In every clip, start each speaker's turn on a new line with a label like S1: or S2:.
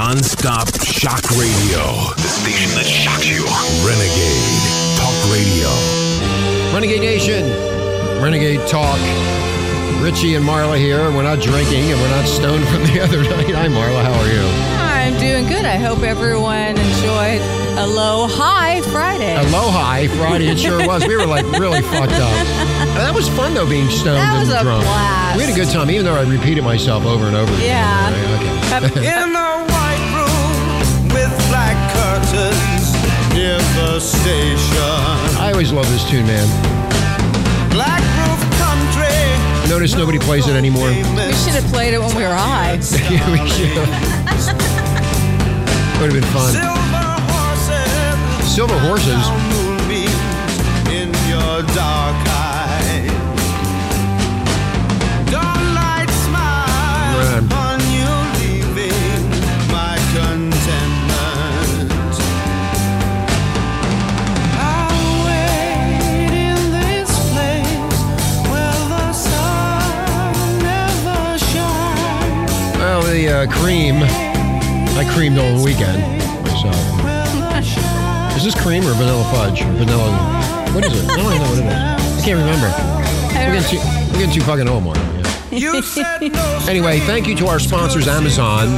S1: Non-stop shock radio.
S2: The station that shocks you.
S1: Renegade Talk Radio.
S3: Renegade Nation, Renegade Talk. Richie and Marla here. We're not drinking and we're not stoned from the other night. Hi, Marla. How are you?
S4: I'm doing good. I hope everyone enjoyed a low high Friday.
S3: Aloha Friday. It sure was. We were like really fucked up. That was fun though, being stoned
S4: That was
S3: and
S4: a
S3: drunk.
S4: blast.
S3: We had a good time, even though I repeated myself over and over. again.
S4: Yeah.
S3: Okay.
S5: black curtains near the station.
S3: I always love this tune, man.
S5: Black roof country.
S3: Notice nobody plays it anymore.
S4: We should have played it when we were high.
S3: yeah, we should. Would have been fun.
S5: Silver horses.
S3: Silver horses. Uh, cream. I creamed all weekend myself. Is this cream or vanilla fudge? Or vanilla. What is it? I don't even know what it is. I can't remember. We're getting too, we're getting too fucking old, Mark. Yeah.
S5: You said no
S3: Anyway, thank you to our sponsors, Amazon,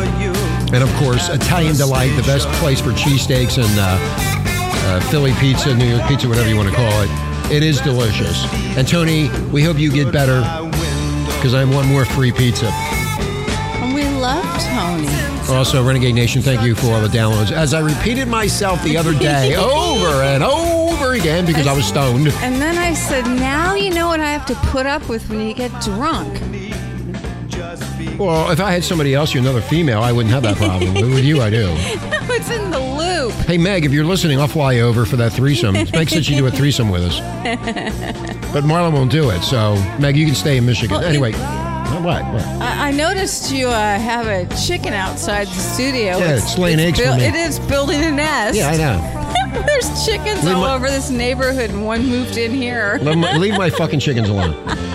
S3: and of course, Italian Delight, the best place for cheesesteaks and uh, uh, Philly pizza, New York pizza, whatever you want to call it. It is delicious. And Tony, we hope you get better because I want more free pizza.
S4: And we love Tony.
S3: Also, Renegade Nation, thank you for all the downloads. As I repeated myself the other day over and over again because I was stoned.
S4: And then I said, now you know what I have to put up with when you get drunk.
S3: Well, if I had somebody else, you're another female, I wouldn't have that problem. but with you, I do.
S4: it's in the loop.
S3: Hey, Meg, if you're listening, I'll fly over for that threesome. Meg said she'd do a threesome with us. But Marlon won't do it, so Meg, you can stay in Michigan.
S4: Well,
S3: anyway, what? What?
S4: I, I noticed you uh, have a chicken outside the studio.
S3: Yeah, it's laying eggs for me.
S4: It is building a nest.
S3: Yeah, I know.
S4: There's chickens
S3: Leave
S4: all
S3: my-
S4: over this neighborhood, and one moved in here.
S3: Leave my, leave my fucking chickens alone.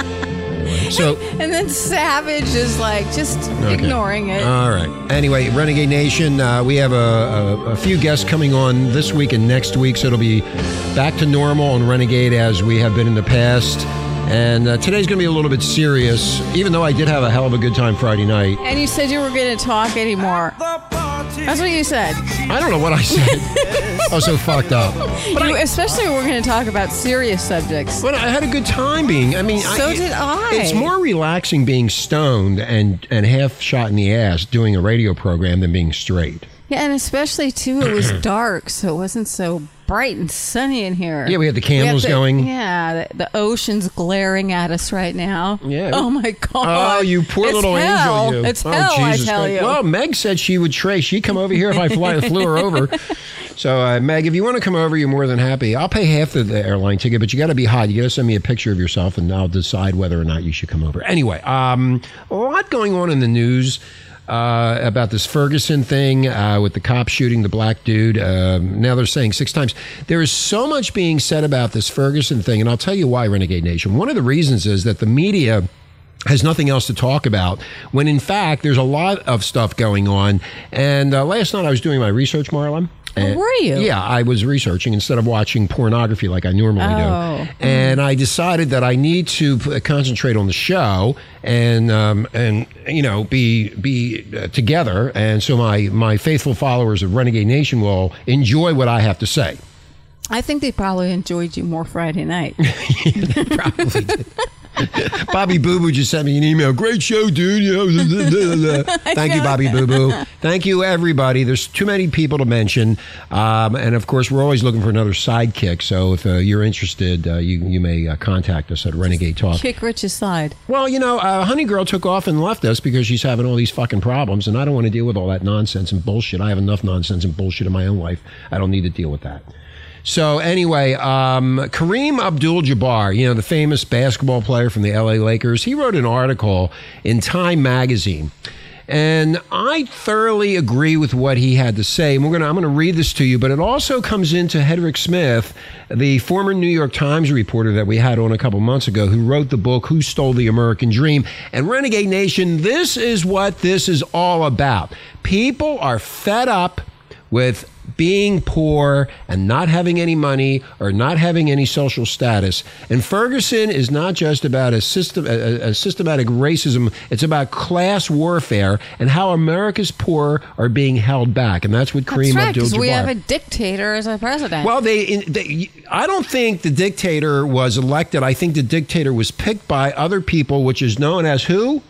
S3: So,
S4: And then Savage is like just
S3: Okay.
S4: ignoring it.
S3: All right. Anyway, Renegade Nation, uh, we have a, a, a few guests coming on this week and next week, so it'll be back to normal on Renegade as we have been in the past. And uh, today's going to be a little bit serious, even though I did have a hell of a good time Friday night.
S4: and you said you were going to talk anymore. That's what you said.
S3: I don't know what I said. I was so fucked up.
S4: You, especially when we're going to talk about serious subjects.
S3: But I had a good time being. I mean,
S4: So did I.
S3: It's more relaxing being stoned and and half shot in the ass doing a radio program than being straight.
S4: Yeah, and especially too, it was dark, so it wasn't so bright and sunny in here.
S3: Yeah, we had the candles
S4: the-
S3: going.
S4: Yeah, the, the ocean's glaring at us right now.
S3: Yeah.
S4: Oh my God.
S3: Oh, you poor
S4: It's
S3: little
S4: hell.
S3: angel! You.
S4: It's
S3: oh,
S4: hell,
S3: Jesus
S4: I tell
S3: Christ.
S4: you.
S3: Well, Meg said she would tray. She'd come over here if I fly, flew her over. So, uh, Meg, if you want to come over, you're more than happy. I'll pay half of the airline ticket, but you got to be hot. You got to send me a picture of yourself, and I'll decide whether or not you should come over. Anyway, um, a lot going on in the news. Uh, about this Ferguson thing uh, with the cop shooting the black dude. Um, now they're saying six times. There is so much being said about this Ferguson thing, and I'll tell you why, Renegade Nation. One of the reasons is that the media has nothing else to talk about when in fact there's a lot of stuff going on and uh, last night i was doing my research marlon and-
S4: were you?
S3: yeah i was researching instead of watching pornography like i normally
S4: Oh.
S3: do and i decided that i need to p- concentrate on the show and um, and you know be be uh, together and so my my faithful followers of renegade nation will enjoy what i have to say
S4: I think they probably enjoyed you more Friday night.
S3: probably did. Bobby Boo Boo just sent me an email. Great show, dude. You Thank you, Bobby Boo Boo. Thank you, everybody. There's too many people to mention, um, and of course, we're always looking for another sidekick. So if uh, you're interested, uh, you you may uh, contact us at Renegade Talk.
S4: Kick Rich aside.
S3: Well, you know, uh, Honey Girl took off and left us because she's having all these fucking problems, and I don't want to deal with all that nonsense and bullshit. I have enough nonsense and bullshit in my own life. I don't need to deal with that. So anyway, um, Kareem Abdul-Jabbar, you know the famous basketball player from the LA Lakers, he wrote an article in Time magazine. And I thoroughly agree with what he had to say. And we're gonna, I'm going to read this to you, but it also comes into Hedrick Smith, the former New York Times reporter that we had on a couple months ago, who wrote the book "Who Stole the American Dream." And Renegade Nation, this is what this is all about. People are fed up with being poor and not having any money or not having any social status. And Ferguson is not just about a system a, a systematic racism, it's about class warfare and how America's poor are being held back. And that's what Kareem
S4: right, because
S3: Abdul-Jabbar
S4: we have a dictator as a president.
S3: well, they, in, they, I don't think the dictator was elected. I think the dictator was picked by other people, which is known as who?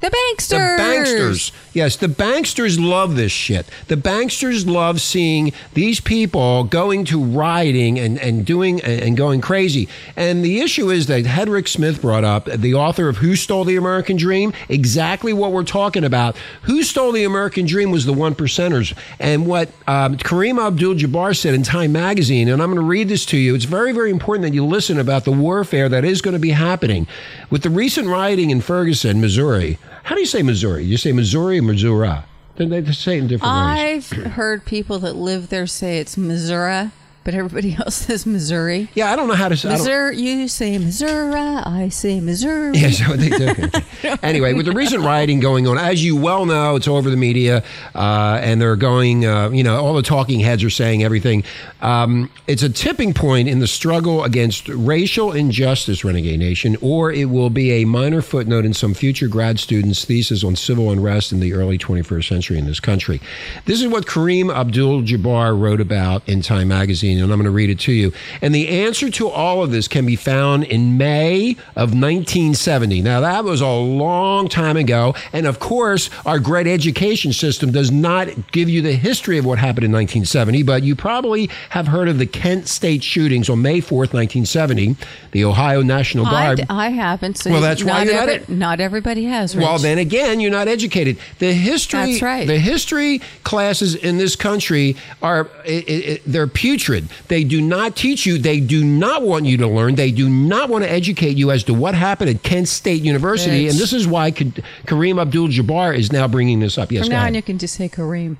S4: The banksters.
S3: The
S4: banksters.
S3: Yes, the banksters love this shit. The banksters love seeing these people going to rioting and, and doing and going crazy. And the issue is that Hedrick Smith brought up, the author of Who Stole the American Dream, exactly what we're talking about. Who Stole the American Dream was the one percenters. And what um, Kareem Abdul Jabbar said in Time magazine, and I'm going to read this to you. It's very, very important that you listen about the warfare that is going to be happening. With the recent rioting in Ferguson, Missouri, how do you say Missouri? You say Missouri or Missouri? Then they say it in different ways.
S4: I've heard people that live there say it's Missouri, but everybody else says Missouri.
S3: Yeah, I don't know how to say.
S4: Missouri, you say Missouri, I say Missouri.
S3: Yeah, so they do. anyway, with the recent rioting going on, as you well know, it's all over the media, uh, and they're going. Uh, you know, all the talking heads are saying everything. Um, it's a tipping point in the struggle against racial injustice, Renegade Nation, or it will be a minor footnote in some future grad students' thesis on civil unrest in the early 21st century in this country. This is what Kareem Abdul-Jabbar wrote about in Time magazine, and I'm going to read it to you. And the answer to all of this can be found in May of 1970. Now, that was a long time ago. And of course, our great education system does not give you the history of what happened in 1970, but you probably have heard of the Kent State shootings on May 4th, 1970. The Ohio National Guard.
S4: I haven't. So
S3: Well, that's why
S4: not
S3: you're not
S4: every-
S3: it.
S4: Not everybody has. Rich.
S3: Well, then again, you're not educated. The history,
S4: That's right.
S3: the history classes in this country are it, it, they're putrid. They do not teach you. They do not want you to learn. They do not want to educate you as to what happened at Kent State University.
S4: Rich.
S3: And this is why Ka- Kareem Abdul-Jabbar is now bringing this up. Yes,
S4: From now on, you can just say Kareem.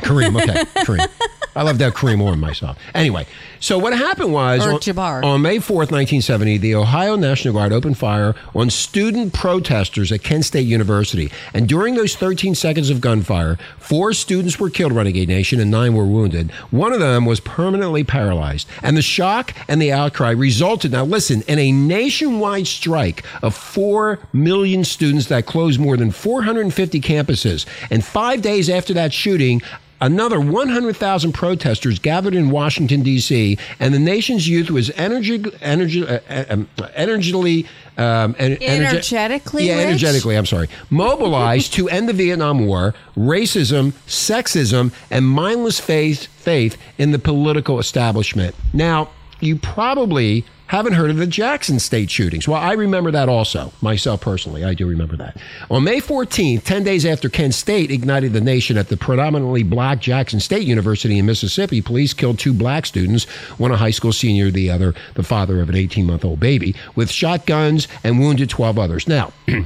S3: Kareem. Okay, Kareem. I love that Kareem on myself. Anyway, so what happened was
S4: Or
S3: on, on May 4th, 1970, the Ohio National Guard opened fire on student protesters at Kent State University. And during those 13 seconds of gunfire, four students were killed, Renegade Nation, and nine were wounded. One of them was permanently paralyzed. And the shock and the outcry resulted, now listen, in a nationwide strike of 4 million students that closed more than 450 campuses. And five days after that shooting, Another 100,000 protesters gathered in Washington, D.C., and the nation's youth was energy, energy, uh, uh, um, energetically, um, en- energe-
S4: Energetically,
S3: yeah, energetically. I'm sorry, mobilized to end the Vietnam War, racism, sexism, and mindless faith faith in the political establishment. Now, you probably haven't heard of the Jackson State shootings. Well, I remember that also, myself personally. I do remember that. On May 14th, 10 days after Kent State ignited the nation at the predominantly black Jackson State University in Mississippi, police killed two black students, one a high school senior, the other the father of an 18 month old baby, with shotguns and wounded 12 others. Now,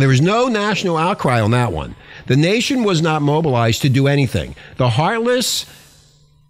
S3: There was no national outcry on that one. The nation was not mobilized to do anything. The heartless,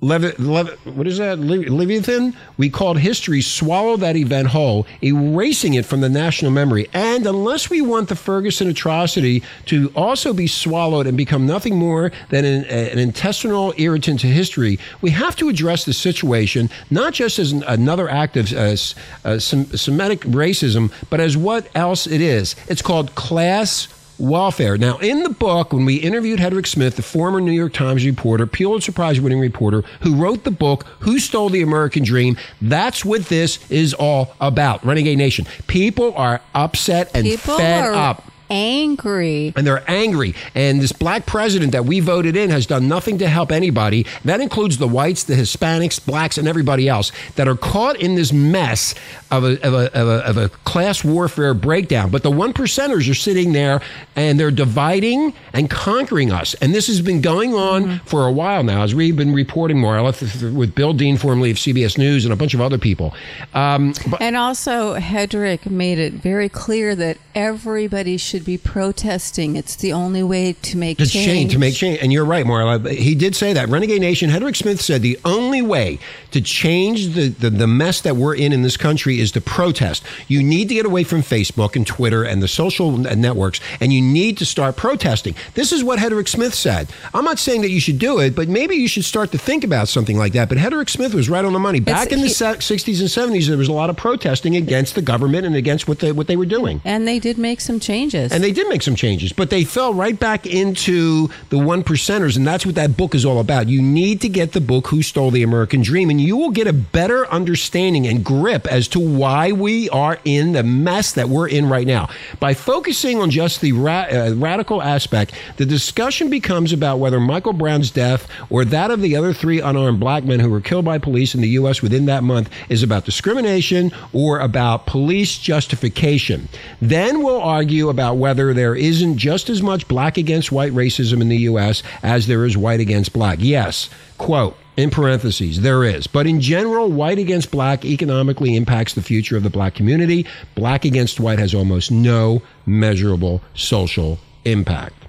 S3: Levi, Levi, what is that? Le- Leviathan? We called history swallow that event whole, erasing it from the national memory. And unless we want the Ferguson atrocity to also be swallowed and become nothing more than an, an intestinal irritant to history, we have to address the situation not just as an, another act of uh, uh, Semitic racism, but as what else it is. It's called class welfare. Now, in the book, when we interviewed Hedrick Smith, the former New York Times reporter, Pulitzer Prize winning reporter, who wrote the book, Who Stole the American Dream, that's what this is all about. Renegade Nation. People are upset and
S4: People
S3: fed
S4: are
S3: up.
S4: Angry.
S3: And they're angry. And this black president that we voted in has done nothing to help anybody. That includes the whites, the Hispanics, blacks, and everybody else that are caught in this mess of a, of a, of a, of a class warfare breakdown. But the one percenters are sitting there and they're dividing and conquering us. And this has been going on for a while now, as we've been reporting more with Bill Dean, formerly of CBS News, and a bunch of other people. Um, but
S4: And also, Hedrick made it very clear that everybody should be protesting. It's the only way to make
S3: to
S4: change.
S3: change, to make change. And you're right, Marla. He did say that. Renegade Nation, Hedrick Smith said the only way to change the, the, the mess that we're in in this country is to protest. You need to get away from Facebook and Twitter and the social uh, networks, and you need to start protesting. This is what Hedrick Smith said. I'm not saying that you should do it, but maybe you should start to think about something like that. But Hedrick Smith was right on the money. Back in the
S4: he-
S3: 60s and 70s, there was a lot of protesting against the government and against what they, what they were doing.
S4: and they did make some changes.
S3: And they did make some changes, but they fell right back into the one percenters, and that's what that book is all about. You need to get the book Who Stole the American Dream, and you will get a better understanding and grip as to why we are in the mess that we're in right now. By focusing on just the ra- uh, radical aspect, the discussion becomes about whether Michael Brown's death or that of the other three unarmed black men who were killed by police in the U.S. within that month is about discrimination or about police justification. Then we'll argue about whether there isn't just as much black against white racism in the U.S. as there is white against black. Yes, quote, in parentheses, there is. But in general, white against black economically impacts the future of the black community. Black against white has almost no measurable social impact.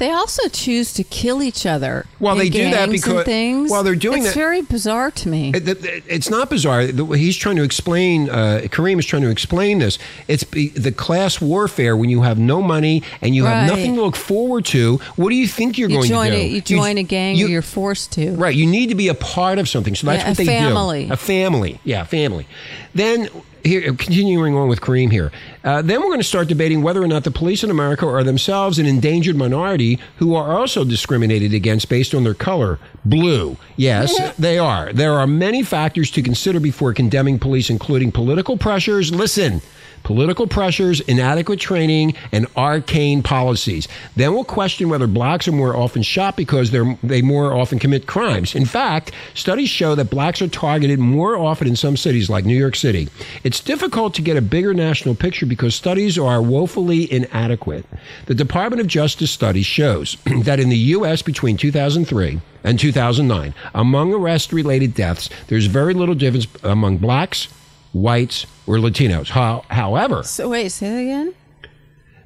S4: They also choose to kill each other.
S3: Well, they do that because
S4: things.
S3: Well, they're doing
S4: it's
S3: that-
S4: very bizarre to me.
S3: It- it- It's not bizarre. He's trying to explain. Uh, Kareem is trying to explain this. It's the class warfare when you have no money and you have nothing to look forward to. What do you think you're
S4: you
S3: going to do?
S4: a you join a gang,
S3: you-
S4: or you're forced to.
S3: Right. You need to be a part of something. So that's
S4: Yeah,
S3: what
S4: a
S3: they
S4: family.
S3: do. A family. Yeah, family. Then. Here, continuing on with Kareem here. Uh, then we're going to start debating whether or not the police in America are themselves an endangered minority who are also discriminated against based on their color, blue. Yes, they are. There are many factors to consider before condemning police, including political pressures. Listen, political pressures, inadequate training, and arcane policies. Then we'll question whether blacks are more often shot because they're, they more often commit crimes. In fact, studies show that blacks are targeted more often in some cities like New York City. It's difficult to get a bigger national picture because studies are woefully inadequate. The Department of Justice study shows that in the U.S. between 2003 and 2009, among arrest related deaths, there's very little difference among blacks, whites, or Latinos. How, however,
S4: So wait, say that again.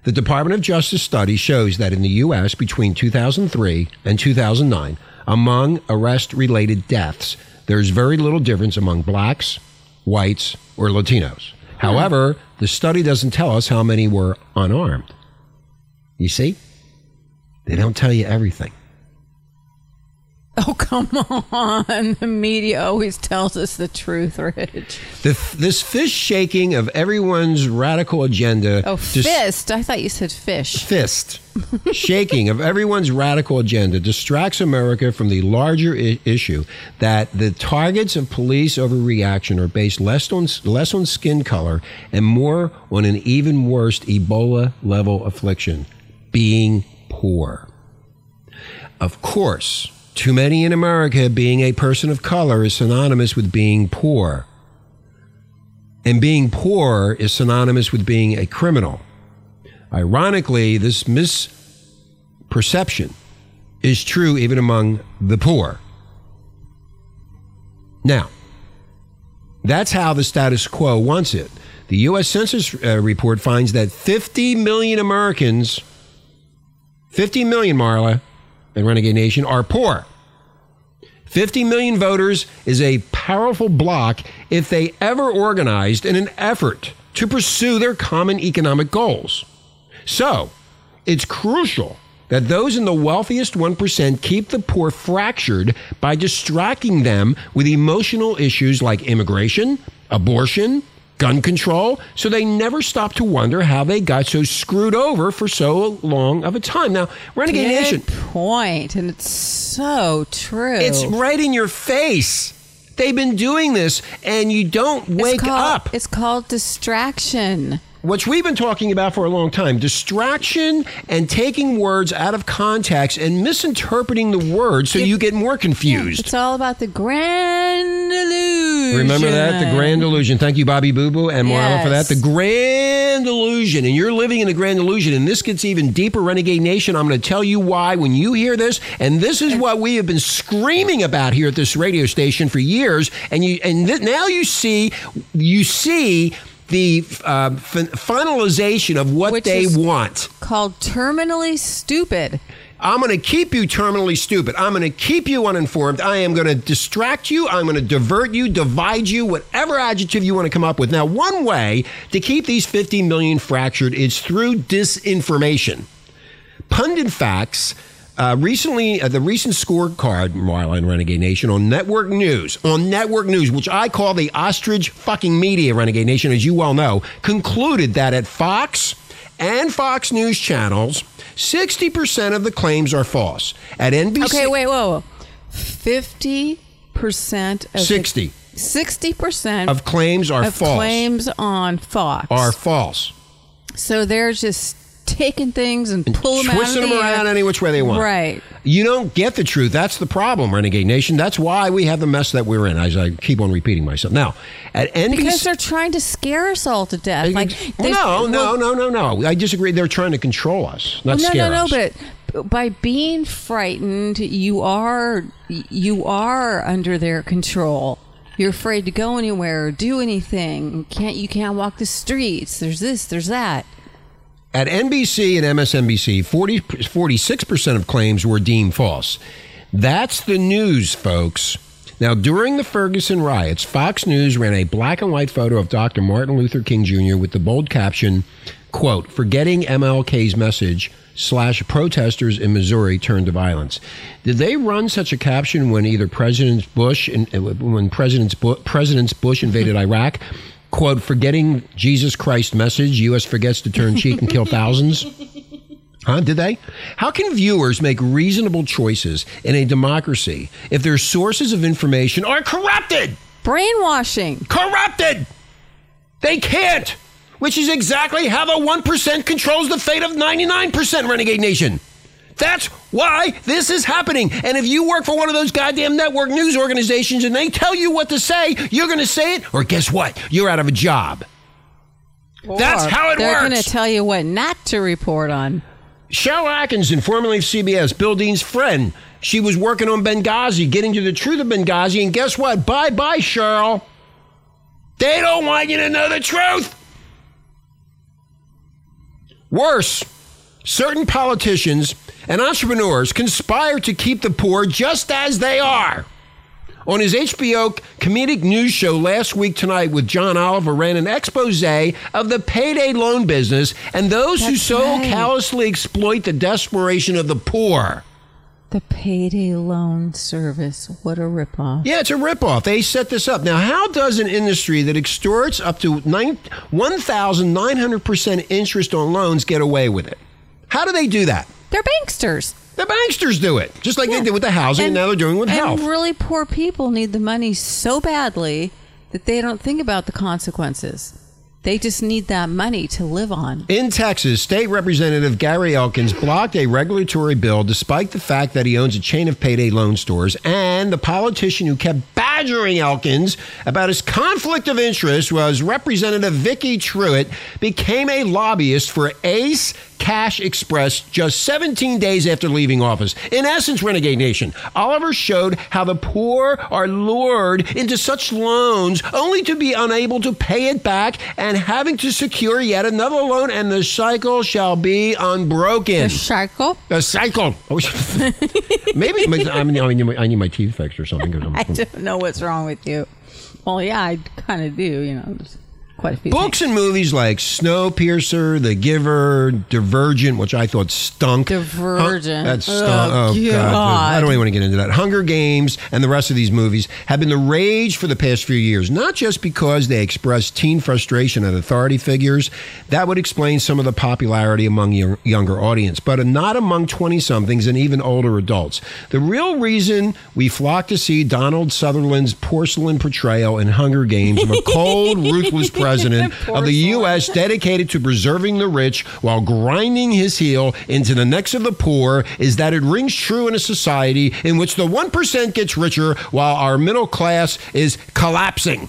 S3: the Department of Justice study shows that in the U.S. between 2003 and 2009, among arrest related deaths, there's very little difference among blacks, whites, or Latinos. However, the study doesn't tell us how many were unarmed. You see? They don't tell you everything.
S4: Oh come on! The media always tells us the truth, Rich.
S3: The, this fist shaking of everyone's radical agenda.
S4: Oh,
S3: dis-
S4: fist! I thought you said fish.
S3: fist shaking of everyone's radical agenda distracts America from the larger I- issue that the targets of police overreaction are based less on less on skin color and more on an even worse Ebola level affliction, being poor. Of course, too many in America being a person of color is synonymous with being poor. And being poor is synonymous with being a criminal. Ironically, this misperception is true even among the poor. Now, that's how the status quo wants it. The U.S. Census uh, report finds that 50 million Americans, 50 million, Marla, and Renegade Nation, are poor. 50 million voters is a powerful block if they ever organized in an effort to pursue their common economic goals. So, it's crucial that those in the wealthiest 1% keep the poor fractured by distracting them with emotional issues like immigration, abortion, gun control, so they never stop to wonder how they got so screwed over for so long of a time. Now, Renegade Nation,
S4: Good point, and it's so true.
S3: it's right in your face. They've been doing this, and you don't
S4: It's
S3: wake
S4: called-
S3: up.
S4: It's called distraction.
S3: Which we've been talking about for a long time distraction and taking words out of context and misinterpreting the words so you get more confused.
S4: It's all about the grand illusion.
S3: Remember that? The grand illusion. Thank you, Bobby Boo Boo and Marla for that. The grand illusion. And you're living in the grand illusion. And this gets even deeper, Renegade Nation. I'm going to tell you why when you hear this. And this is what we have been screaming about here at this radio station for years. And you and th- now you see you see the uh, fin- finalization of what
S4: Which
S3: they want.
S4: Called terminally stupid.
S3: I'm going to keep you terminally stupid. I'm going to keep you uninformed. I am going to distract you. I'm going to divert you, divide you, whatever adjective you want to come up with. Now, one way to keep these 50 million fractured is through disinformation. Pundit Facts. Uh, recently, uh, the recent scorecard, Marla Renegade Nation, on network news, on network news, which I call the ostrich fucking media, Renegade Nation, as you well know, concluded that at Fox and Fox News channels, 60% of the claims are false. At NBC,
S4: Okay, wait, whoa, whoa. Fifty percent of
S3: 60
S4: Sixty percent
S3: of claims are
S4: of
S3: false,
S4: claims on Fox
S3: are false.
S4: So they're just taking things and pulling them out
S3: Twisting them
S4: the
S3: around any which way they want.
S4: Right.
S3: You don't get the truth. That's the problem, Renegade Nation. That's why we have the mess that we're in, as I keep on repeating myself. Now, at NBC.
S4: Because they're trying to scare us all to death. Like
S3: Well, no, no, no, no, no. I disagree. They're trying to control us, not
S4: Well, no,
S3: scare
S4: no, no.
S3: us.
S4: But by being frightened, you are you are under their control. You're afraid to go anywhere or do anything. you Can't you can't walk the streets. There's this. There's that.
S3: At NBC and MSNBC, 40, 46% of claims were deemed false. That's the news, folks. Now, during the Ferguson riots, Fox News ran a black and white photo of Dr. Martin Luther King Jr. with the bold caption, quote, forgetting MLK's message slash protesters in Missouri turned to violence. Did they run such a caption when either President Bush and when Presidents Bu- Presidents Bush invaded Iraq? Quote, forgetting Jesus Christ message, U.S. forgets to turn cheek and kill thousands. Huh? Did they? How can viewers make reasonable choices in a democracy if their sources of information are corrupted?
S4: Brainwashing.
S3: Corrupted! They can't! Which is exactly how the 1% controls the fate of 99% Renegade Nation. That's why this is happening. And if you work for one of those goddamn network news organizations and they tell you what to say, you're going to say it, or guess what? You're out of a job. That's how it
S4: they're
S3: works.
S4: going to tell you what not to report on.
S3: Sharyl Attkisson, formerly of CBS, Bill Dean's friend. She was working on Benghazi, getting to the truth of Benghazi, and guess what? Bye bye, Cheryl. They don't want you to know the truth. Worse, certain politicians and entrepreneurs conspire to keep the poor just as they are. On his HBO comedic news show last week tonight with John Oliver ran an expose of the payday loan business and those who so
S4: right.
S3: callously exploit the desperation of the poor.
S4: The payday loan service. What a ripoff.
S3: Yeah, it's a ripoff. They set this up. Now, how does an industry that extorts up to nine- 1,900% interest on loans get away with it? How do they do that?
S4: They're banksters.
S3: The banksters do it, just like they did with the housing, and, now they're doing with health.
S4: and
S3: health.
S4: really poor people need the money so badly that they don't think about the consequences. They just need that money to live on.
S3: In Texas, State Representative Gary Elkins blocked a regulatory bill despite the fact that he owns a chain of payday loan stores. And the politician who kept badgering Elkins about his conflict of interest was Representative Vicki Truitt, became a lobbyist for Ace Cash Express just 17 days after leaving office. In essence, Renegade Nation, Oliver showed how the poor are lured into such loans only to be unable to pay it back and having to secure yet another loan, and the cycle shall be unbroken.
S4: The cycle.
S3: The cycle. Oh, Maybe I mean, I mean I need my teeth fixed or something. I'm-
S4: don't know what's wrong with you. Well, yeah, I kind of do. You know, quite a few
S3: Books
S4: things.
S3: and movies like Snowpiercer, The Giver, Divergent, which I thought stunk.
S4: Divergent.
S3: That oh, stunk.
S4: Oh,
S3: Oh, God.
S4: God.
S3: I don't even want to get into that. Hunger Games and the rest of these movies have been the rage for the past few years, not just because they express teen frustration at authority figures. That would explain some of the popularity among your younger audience, but not among 20 somethings and even older adults. The real reason we flock to see Donald Sutherland's porcelain portrayal in Hunger Games of a cold, ruthless president president of the. U.S. dedicated to preserving the rich while grinding his heel into the necks of the poor is that it rings true in a society in which the 1% gets richer while our middle class is collapsing.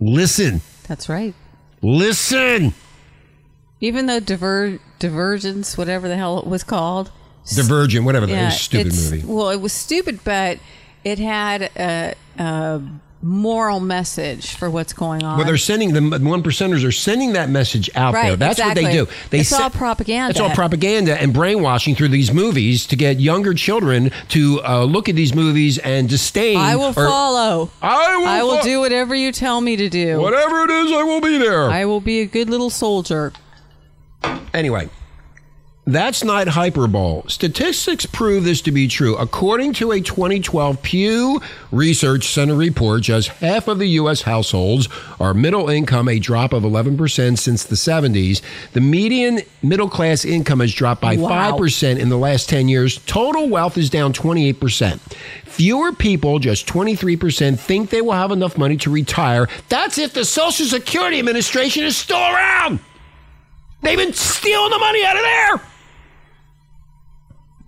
S3: Listen,
S4: That's right.
S3: listen.
S4: Even though diver- Divergence, whatever the hell it was called,
S3: Divergent, whatever that is, stupid movie.
S4: Well, it was stupid, but it had a, a moral message for what's going on.
S3: Well, they're sending the one percenters are sending that message out
S4: Right,
S3: there. That's what they do. They
S4: It's all propaganda.
S3: It's all propaganda and brainwashing through these movies to get younger children to uh, look at these movies and disdain.
S4: I will
S3: or-
S4: follow.
S3: I will.
S4: I will
S3: fo-
S4: do whatever you tell me to do.
S3: whatever it is. I will be there.
S4: I will be a good little soldier.
S3: Anyway, that's not hyperbole. Statistics prove this to be true. According to a 2012 Pew Research Center report, just half of the U.S. households are middle income, a drop of 11% since the 70s. The median middle class income has dropped by
S4: Wow.
S3: 5% in the last 10 years. Total wealth is down 28%. Fewer people, just 23%, think they will have enough money to retire. That's if the Social Security Administration is still around. They've been stealing the money out of there.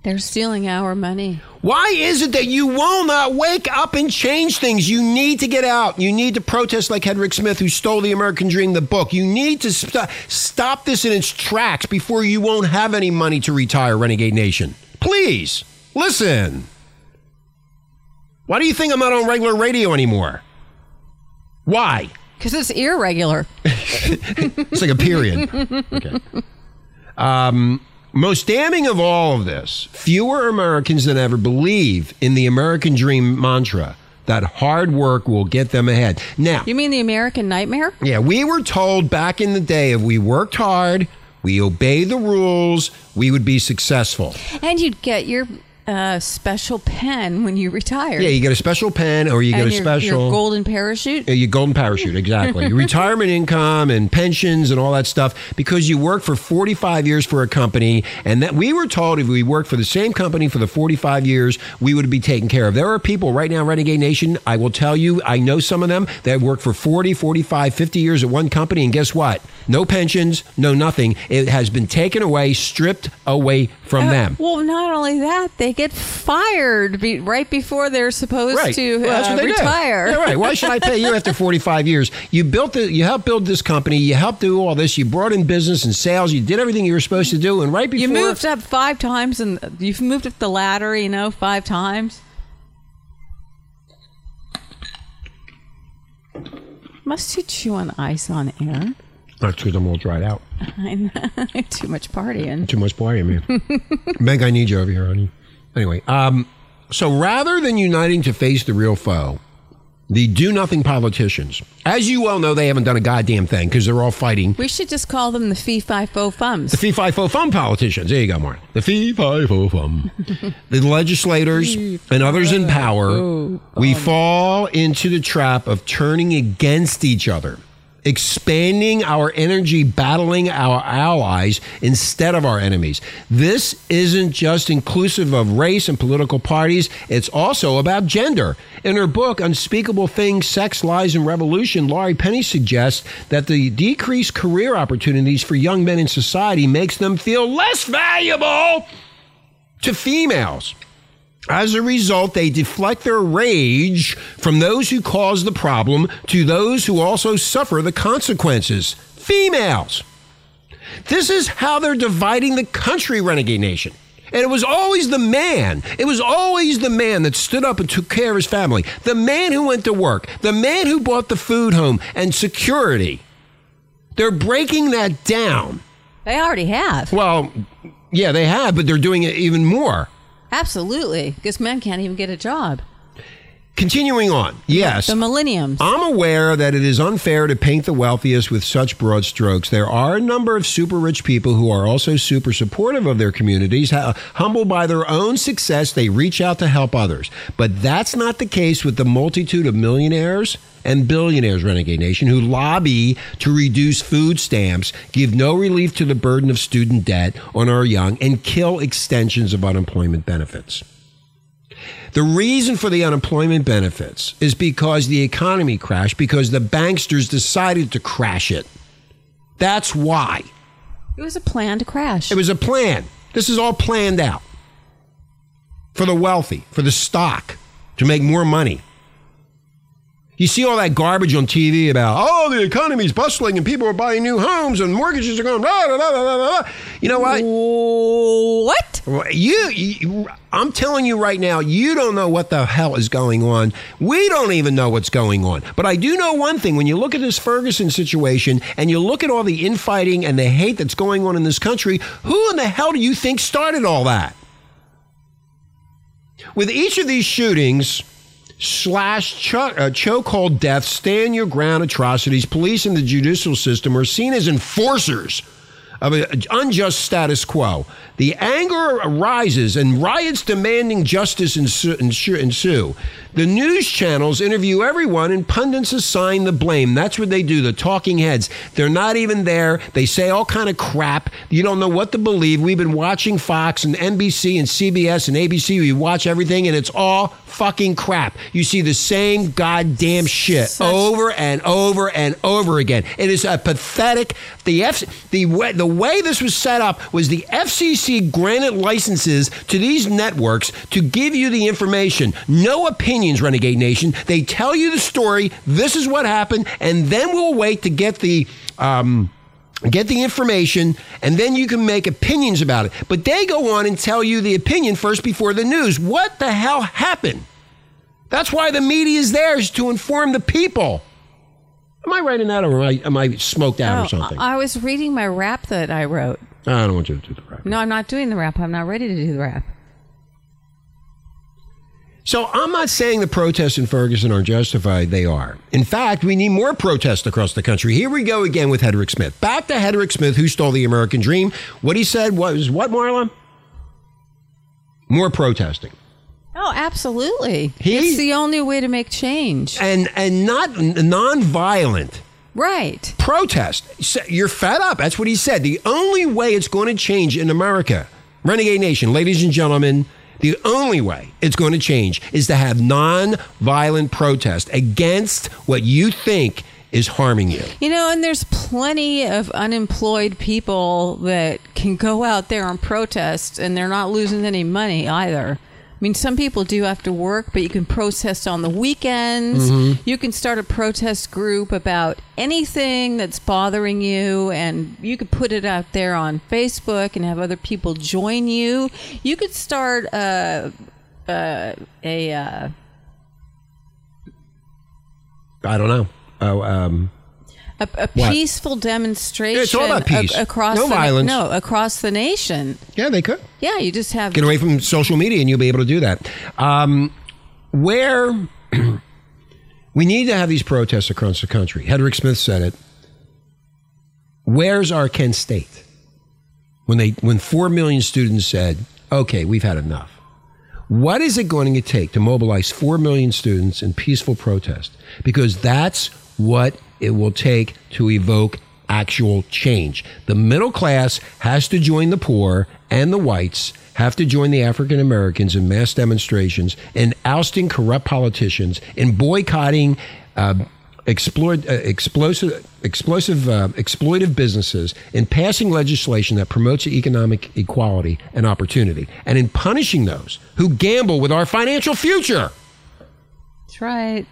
S4: They're stealing our money.
S3: Why is it that you will not wake up and change things? You need to get out. You need to protest like Hedrick Smith, who stole the American Dream, the book. You need to st- stop this in its tracks before you won't have any money to retire, Renegade Nation. Please, listen. Why do you think I'm not on regular radio anymore? Why?
S4: Because it's irregular.
S3: It's like a period. Okay. Um, most damning of all of this, fewer Americans than ever believe in the American dream mantra that hard work will get them ahead. Now,
S4: You mean the American Nightmare?
S3: yeah, we were told back in the day if we worked hard, we obey the rules, we would be successful.
S4: And you'd get your uh, special pen when you retire.
S3: Yeah, you get a special pen or you
S4: and
S3: get a
S4: your,
S3: special
S4: your golden parachute.
S3: Yeah, your golden parachute, exactly. your retirement income and pensions and all that stuff because you worked for 45 years for a company. And that we were told if we worked for the same company for the 45 years, we would be taken care of. There are people right now, Renegade Nation, I will tell you, I know some of them that worked for 40, 45, 50 years at one company. And guess what? No pensions, no nothing. It has been taken away, stripped away from
S4: Uh,
S3: them.
S4: Well, not only that, they get fired be, right before they're supposed
S3: Right.
S4: to
S3: Well, that's
S4: uh,
S3: what they
S4: retire.
S3: Yeah, right. Why should I pay you after 45 years? You built the, you helped build this company. You helped do all this. You brought in business and sales. You did everything you were supposed to do. And right before
S4: You moved up five times, and you've moved up the ladder. You know, five times. Must you chew on ice on air?
S3: That's because I'm all dried out.
S4: I know. Too much partying.
S3: Too much partying, man. Meg, I need you over here, honey. Anyway, um, so rather than uniting to face the real foe, the do nothing politicians, as you well know, they haven't done a goddamn thing because they're all fighting.
S4: We should just call them the fee fi fo fums.
S3: The fee fi fo fum politicians. There you go, Mark. The fee fi fo fum. the legislators and others in power, we fall into the trap of turning against each other, expanding our energy, battling our allies instead of our enemies. This isn't just inclusive of race and political parties, it's also about gender. In her book, Unspeakable Things Sex, Lies, and Revolution, Laurie Penny suggests that the decreased career opportunities for young men in society makes them feel less valuable to females. As a result, they deflect their rage from those who cause the problem to those who also suffer the consequences females. This is how they're dividing the country, Renegade Nation. And it was always the man. It was always the man that stood up and took care of his family. The man who went to work. The man who brought the food home and security. They're breaking that down.
S4: They already have.
S3: Well, yeah, they have, but they're doing it even more.
S4: Absolutely. Because men can't even get a job.
S3: Continuing on, yes.
S4: The millenniums.
S3: I'm aware that it is unfair to paint the wealthiest with such broad strokes. There are a number of super rich people who are also super supportive of their communities. Humbled by their own success, they reach out to help others. But that's not the case with the multitude of millionaires and billionaires, Renegade Nation, who lobby to reduce food stamps, give no relief to the burden of student debt on our young, and kill extensions of unemployment benefits. The reason for the unemployment benefits is because the economy crashed, because the banksters decided to crash it. That's why.
S4: It was a planned crash.
S3: It was a plan. This is all planned out for the wealthy, for the stock, to make more money. You see all that garbage on TV about, oh, the economy's bustling and people are buying new homes and mortgages are going, blah, blah, blah, blah, blah. You know what?
S4: what?
S3: You, you, I'm telling you right now, you don't know what the hell is going on. We don't even know what's going on. But I do know one thing: when you look at this Ferguson situation and you look at all the infighting and the hate that's going on in this country, who in the hell do you think started all that? With each of these shootings slash cho- uh, chokehold deaths, stand your ground atrocities, police and the judicial system are seen as enforcers of an unjust status quo. The anger arises and riots demanding justice ensu- ensu- ensue. The news channels interview everyone and pundits assign the blame. That's what they do, the talking heads. They're not even there. They say all kind of crap. You don't know what to believe. We've been watching Fox and NBC and CBS and ABC. We watch everything and it's all fucking crap. You see the same goddamn shit
S4: Such-
S3: over and over and over again. It is a pathetic. The F, the the way this was set up was the FCC granted licenses to these networks to give you the information. No opinions, Renegade Nation. They tell you the story. This is what happened, and then we'll wait to get the. Um, Get the information, and then you can make opinions about it. But they go on and tell you the opinion first before the news. What the hell happened? That's why the media is there, is to inform the people. Am I writing that, or am I, am I smoked out
S4: Oh,
S3: or something?
S4: I was reading my rap that I wrote.
S3: I don't want you to do the rap.
S4: No, I'm not doing the rap. I'm not ready to do the rap.
S3: So I'm not saying the protests in Ferguson are justified. They are. In fact, we need more protests across the country. Here we go again with Hedrick Smith. Back to Hedrick Smith, who stole the American dream. What he said was what, Marla? More protesting.
S4: Oh, absolutely.
S3: He-
S4: it's the only way to make change.
S3: And and not non-violent
S4: Right.
S3: protest. You're fed up. That's what he said. The only way it's going to change in America, Renegade Nation, ladies and gentlemen, the only way it's going to change is to have non-violent protest against what you think is harming you.
S4: You know, and there's plenty of unemployed people that can go out there and protest, and they're not losing any money either. I mean, some people do have to work, but you can protest on the weekends. You can start a protest group about anything that's bothering you, and you could put it out there on Facebook and have other people join you. You could start a, a, a uh,
S3: I don't know. Oh, um,
S4: a, a peaceful demonstration
S3: Yeah, it's all about peace.
S4: a- across
S3: No
S4: the,
S3: violence.
S4: No, across the nation.
S3: yeah, they could.
S4: Yeah, you just have
S3: Get away from social media and you'll be able to do that. Um, where we need to have these protests across the country. Hedrick Smith said it. Where's our Kent State? When they when four million students said, "Okay, we've had enough." What is it going to take to mobilize four million students in peaceful protest? Because that's what it will take to evoke actual change. The middle class has to join the poor, and the whites have to join the African Americans in mass demonstrations, in ousting corrupt politicians, in boycotting. Uh, exploit, uh, explosive, explosive, uh, exploitive businesses in passing legislation that promotes economic equality and opportunity, and in punishing those who gamble with our financial future.
S4: That's right.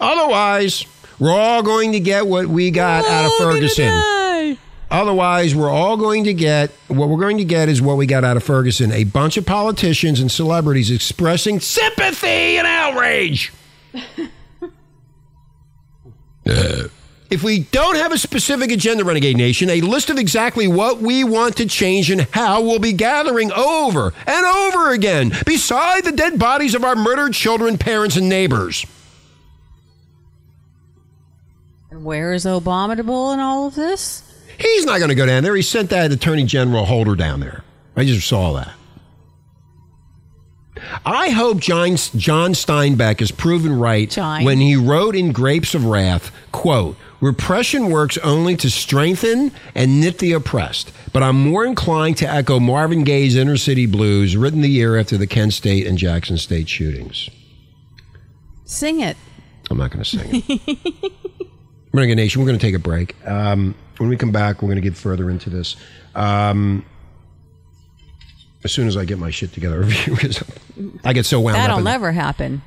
S3: Otherwise, we're all going to get what we got out of Ferguson. Otherwise, we're all going to get what we're going to get is what we got out of Ferguson a bunch of politicians and celebrities expressing sympathy and outrage. If we don't have a specific agenda, Renegade Nation, a list of exactly what we want to change and how we'll be gathering over and over again beside the dead bodies of our murdered children, parents, and neighbors.
S4: Where is Abominable in all of this?
S3: He's not going to go down there. He sent that Attorney General Holder down there. I just saw that. I hope John, John Steinbeck is proven right
S4: John.
S3: when he wrote in Grapes of Wrath, quote, Repression works only to strengthen and knit the oppressed, but I'm more inclined to echo Marvin Gaye's Inner City Blues, written the year after the Kent State and Jackson State shootings.
S4: Sing it.
S3: I'm not going to sing it. Renegade Nation, we're going to take a break. Um, when we come back, we're going to get further into this. Um, as soon as I get my shit together, because I get so wound up.
S4: That'll never happen.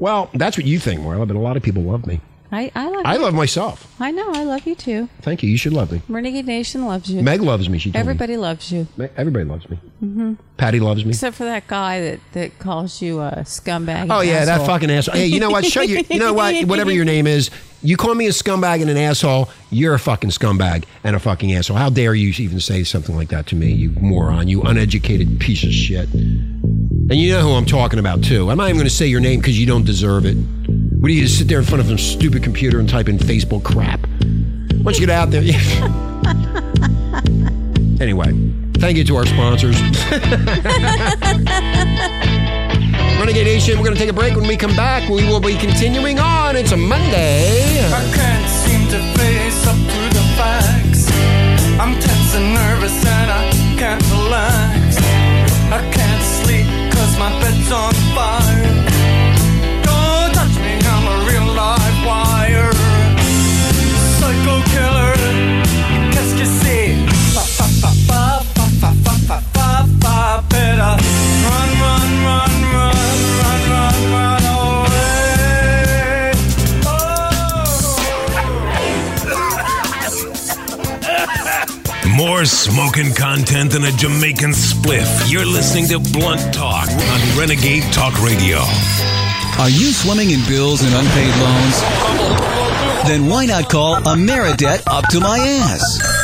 S3: Well, that's what you think, Marla, but a lot of people love me.
S4: I, I love
S3: I
S4: you.
S3: love myself.
S4: I know. I love you too.
S3: Thank you. You should love me.
S4: Renegade Nation loves you.
S3: Meg loves me. She told
S4: Everybody loves you.
S3: me. Everybody loves me. Mm-hmm. Patty loves me.
S4: Except for that guy that, that calls you a scumbag.
S3: Oh yeah, that fucking asshole. Hey, you know what? Shut your. You know what? Whatever your name is, you call me a scumbag and an asshole. You're a fucking scumbag and a fucking asshole. How dare you even say something like that to me, you moron? You uneducated piece of shit. And you know who I'm talking about too. I'm not even going to say your name because you don't deserve it. What do you sit there in front of some stupid computer and type in Facebook crap? Why don't you get out there? anyway, thank you to our sponsors. Renegade Nation, we're going to take a break. When we come back, we will be continuing on.
S1: More smoking content than a Jamaican spliff. You're listening to Blunt Talk on Renegade Talk Radio.
S6: Are you swimming in bills and unpaid loans? Then why not call Ameridebt up to my ass?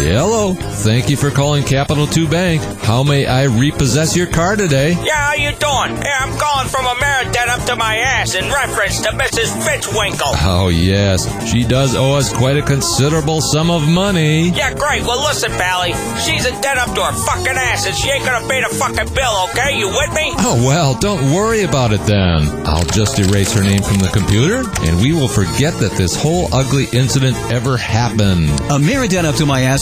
S7: Hello. Thank you for calling Capital 2 Bank. How may I repossess your car today?
S8: Yeah, how you doing? Yeah, I'm calling from a Ameridebt up to my ass in reference to Mrs. Fitzwinkle.
S7: Oh, yes. She does owe us quite a considerable sum of money.
S8: Yeah, great. Well, listen, Pally. She's a debt up to her fucking ass, and she ain't gonna pay the fucking bill, okay? You with me?
S7: Oh, well, don't worry about it then. I'll just erase her name from the computer, and we will forget that this whole ugly incident ever happened.
S6: Ameridebt up to my ass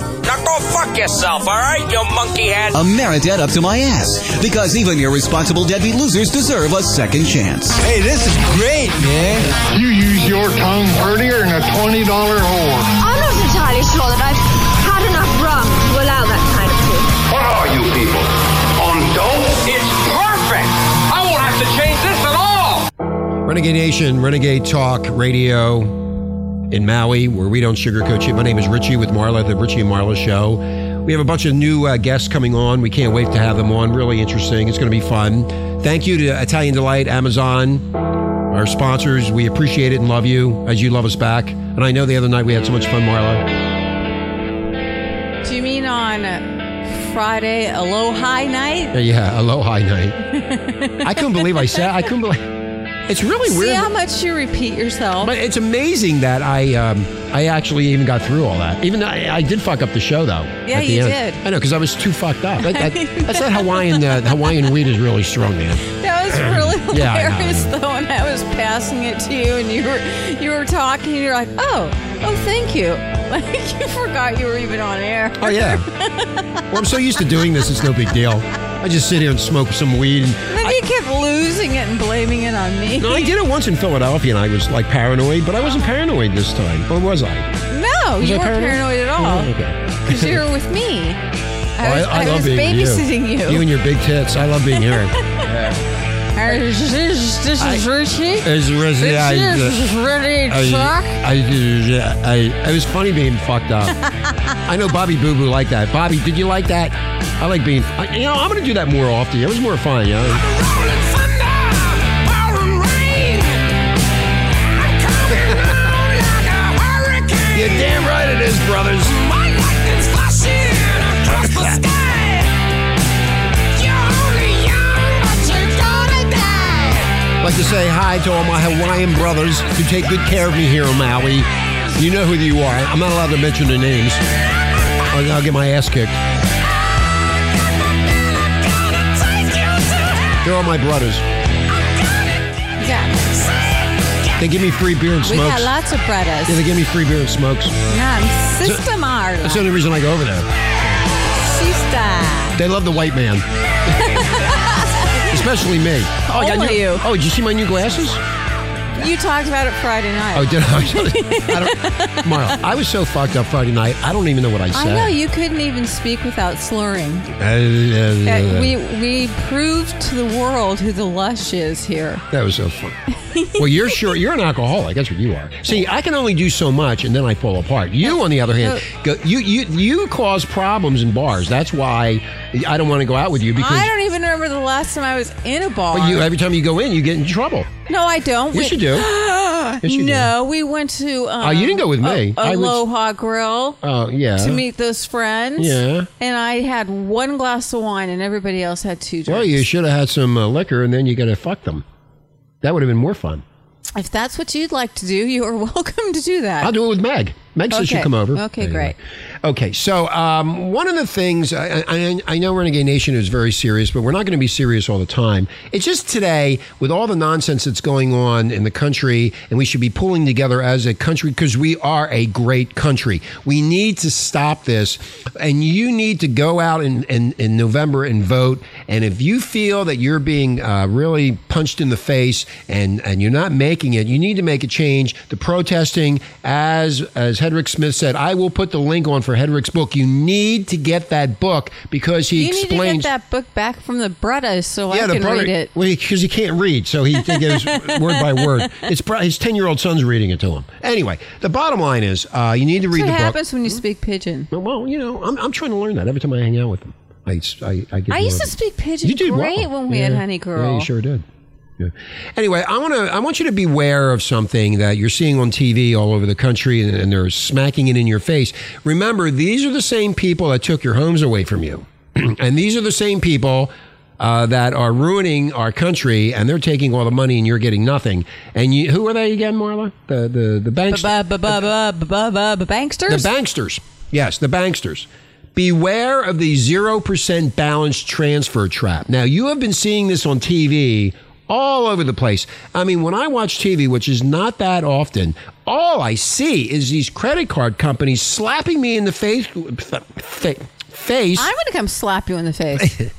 S8: Now go fuck yourself, alright, you monkey head?
S6: Ameridebt up to my ass. Because even irresponsible deadbeat losers deserve a second chance.
S5: Hey, this is great, man.
S9: You use your tongue prettier than a $20 whore.
S10: I'm not entirely sure that I've had enough rum to allow that kind of thing.
S2: What are you people? On dope? It's perfect! I won't have to change this at all!
S3: Renegade Nation, Renegade Talk Radio in Maui, where we don't sugarcoat shit. My name is Richie with Marla, the Richie and Marla Show. We have a bunch of new uh, guests coming on. We can't wait to have them on. Really interesting. It's going to be fun. Thank you to Italian Delight, Amazon, our sponsors. We appreciate it and love you as you love us back. And I know the other night we had so much fun, Marla.
S4: Do you mean on Friday, Aloha night?
S3: Yeah, aloha night. I couldn't believe I said. I couldn't believe. It's really
S4: See
S3: weird.
S4: See how much you repeat yourself?
S3: But it's amazing that I um, I actually even got through all that. Even though I, I did fuck up the show though.
S4: Yeah, you
S3: end.
S4: did.
S3: I know because I was too fucked up. That, that, that's that Hawaiian uh, Hawaiian weed is really strong, man.
S4: That was really
S3: Yeah, I
S4: hilarious though, When I was passing it to you, and you were you were talking, and you're like, "Oh, oh, thank you." Like you forgot you were even on air.
S3: Oh yeah. well, I'm so used to doing this; it's no big deal. I just sit here and smoke some weed. And
S4: Then he kept losing it and blaming it on me.
S3: No, I did it once in Philadelphia, and I was like paranoid, but I wasn't paranoid this time, or was I?
S4: No,
S3: Was
S4: you
S3: I
S4: weren't
S3: paranoid?
S4: paranoid at all.
S3: Oh, okay.
S4: Because you were with me. Oh, I
S3: Oh,
S4: was, I
S3: love
S4: was
S3: being
S4: babysitting you.
S3: You and your big tits. I love being here.
S4: This is this is Richie.
S3: I-
S4: This is ready to
S3: I. I, I, it was funny being fucked up. I know Bobby Boo Boo liked that. Bobby, did you like that? I like being. I- You know, I'm going to do that more often. It was more fun. You know? It is, brothers. I'd like to say hi to all my Hawaiian brothers who take good care of me here on Maui. You know who you are. I'm not allowed to mention their names. I'll, I'll get my ass kicked. They're all my brothers. They give me free beer and smokes.
S4: we got lots of brothers.
S3: Yeah, they give me free beer and smokes.
S4: Yeah, Sister Marla.
S3: That's the only reason I go over there.
S4: Sister.
S3: They love the white man. Especially me. Oh,
S4: Only
S3: new-
S4: you.
S3: Oh, did you see my new glasses?
S4: You talked about it Friday night.
S3: Oh, did I? I don't, Marla, I was so fucked up Friday night. I don't even know what I said.
S4: I know you couldn't even speak without slurring.
S3: Uh,
S4: Uh, we we proved to the world who the lush is here.
S3: That was so fun. well, you're sure you're an alcoholic. That's what you are. See, I can only do so much, and then I fall apart. You, on the other hand, go, you you you cause problems in bars. That's why I don't want to go out with you because.
S4: I don't even remember the last time I was in a bar.
S3: but you, every time you go in, you get in trouble.
S4: no, I don't.
S3: Yes,
S4: We-
S3: you do. Yes, you do.
S4: no, we went to. Um,
S3: Oh, you didn't go with me. I was-
S4: Aloha Grill
S3: Oh yeah.
S4: to meet those friends.
S3: Yeah.
S4: And I had one glass of wine, and everybody else had two drinks.
S3: Well, you should have had some uh, liquor, and then you got to fuck them. That would have been more fun.
S4: If that's what you'd like to do, you are welcome to do that.
S3: I'll do it with Meg. Meg says she'll come over.
S4: Okay,
S3: Anyway.
S4: great.
S3: Okay, so um, one of the things I, I, I know Renegade Nation is very serious, but we're not going to be serious all the time. It's just today, with all the nonsense that's going on in the country, and we should be pulling together as a country because we are a great country. We need to stop this, and you need to go out in, in, in November and vote. And if you feel that you're being uh, really punched in the face and, and you're not making it, you need to make a change. The protesting, as as Hedrick Smith said, I will put the link on for Hedrick's book. You need to get that book because he
S4: you need to
S3: explains.
S4: get that book back from the Bretta so
S3: yeah,
S4: I can
S3: brother,
S4: read it.
S3: Well, because he, can't read, so he, he gives word by word. It's his ten year old son's reading it to him. Anyway, the bottom line is, uh, you need to
S4: That's
S3: read
S4: what
S3: the book.
S4: What happens when you speak pidgin.
S3: Well, you know, I'm, I'm trying to learn that every time I hang out with him. I, I, I, get
S4: I used to speak pidgin
S3: You did
S4: great
S3: well.
S4: when we had Honey Girl.
S3: Yeah, you sure did. Yeah. Anyway, I want to. I want you to beware of something that you're seeing on TV all over the country, and, and they're smacking it in your face. Remember, these are the same people that took your homes away from you, and these are the same people. Uh, that are ruining our country, and they're taking all the money, and you're getting nothing. And you, who are they again, Marla? The the the banks.
S4: Ba- ba- ba- ba- ba- ba- ba- ba- Banksters?
S3: The banksters. Yes, the banksters. Beware of the 0% balance transfer trap. Now, you have been seeing this on TV all over the place. I mean, when I watch TV, which is not that often, all I see is these credit card companies slapping me in the face. face
S4: I'm going to come slap you in the face.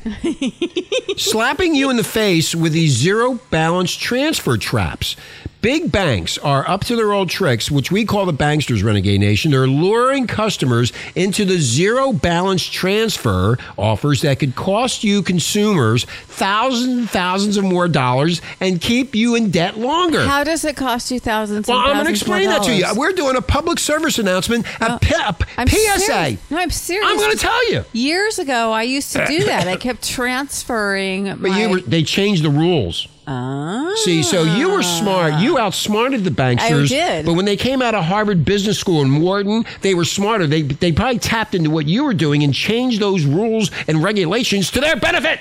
S3: slapping you in the face with these zero balance transfer traps. Big banks are up to their old tricks, which we call the banksters, Renegade Nation. They're luring customers into the zero balance transfer offers that could cost you consumers thousands and thousands of more dollars and keep you in debt longer.
S4: How does it cost you thousands
S3: well, I'm going to explain that to you. We're doing a public service announcement, a, P- a
S4: I'm
S3: PSA.
S4: serious. No, I'm serious.
S3: I'm going to tell you.
S4: Years ago, I used to do that. I kept transferring
S3: But
S4: my.
S3: you were, they changed the rules.
S4: Ah.
S3: See, so you were smart. You outsmarted the banksters.
S4: I did.
S3: But when they came out of Harvard Business School in Wharton, they were smarter. They they probably tapped into what you were doing and changed those rules and regulations to their benefit.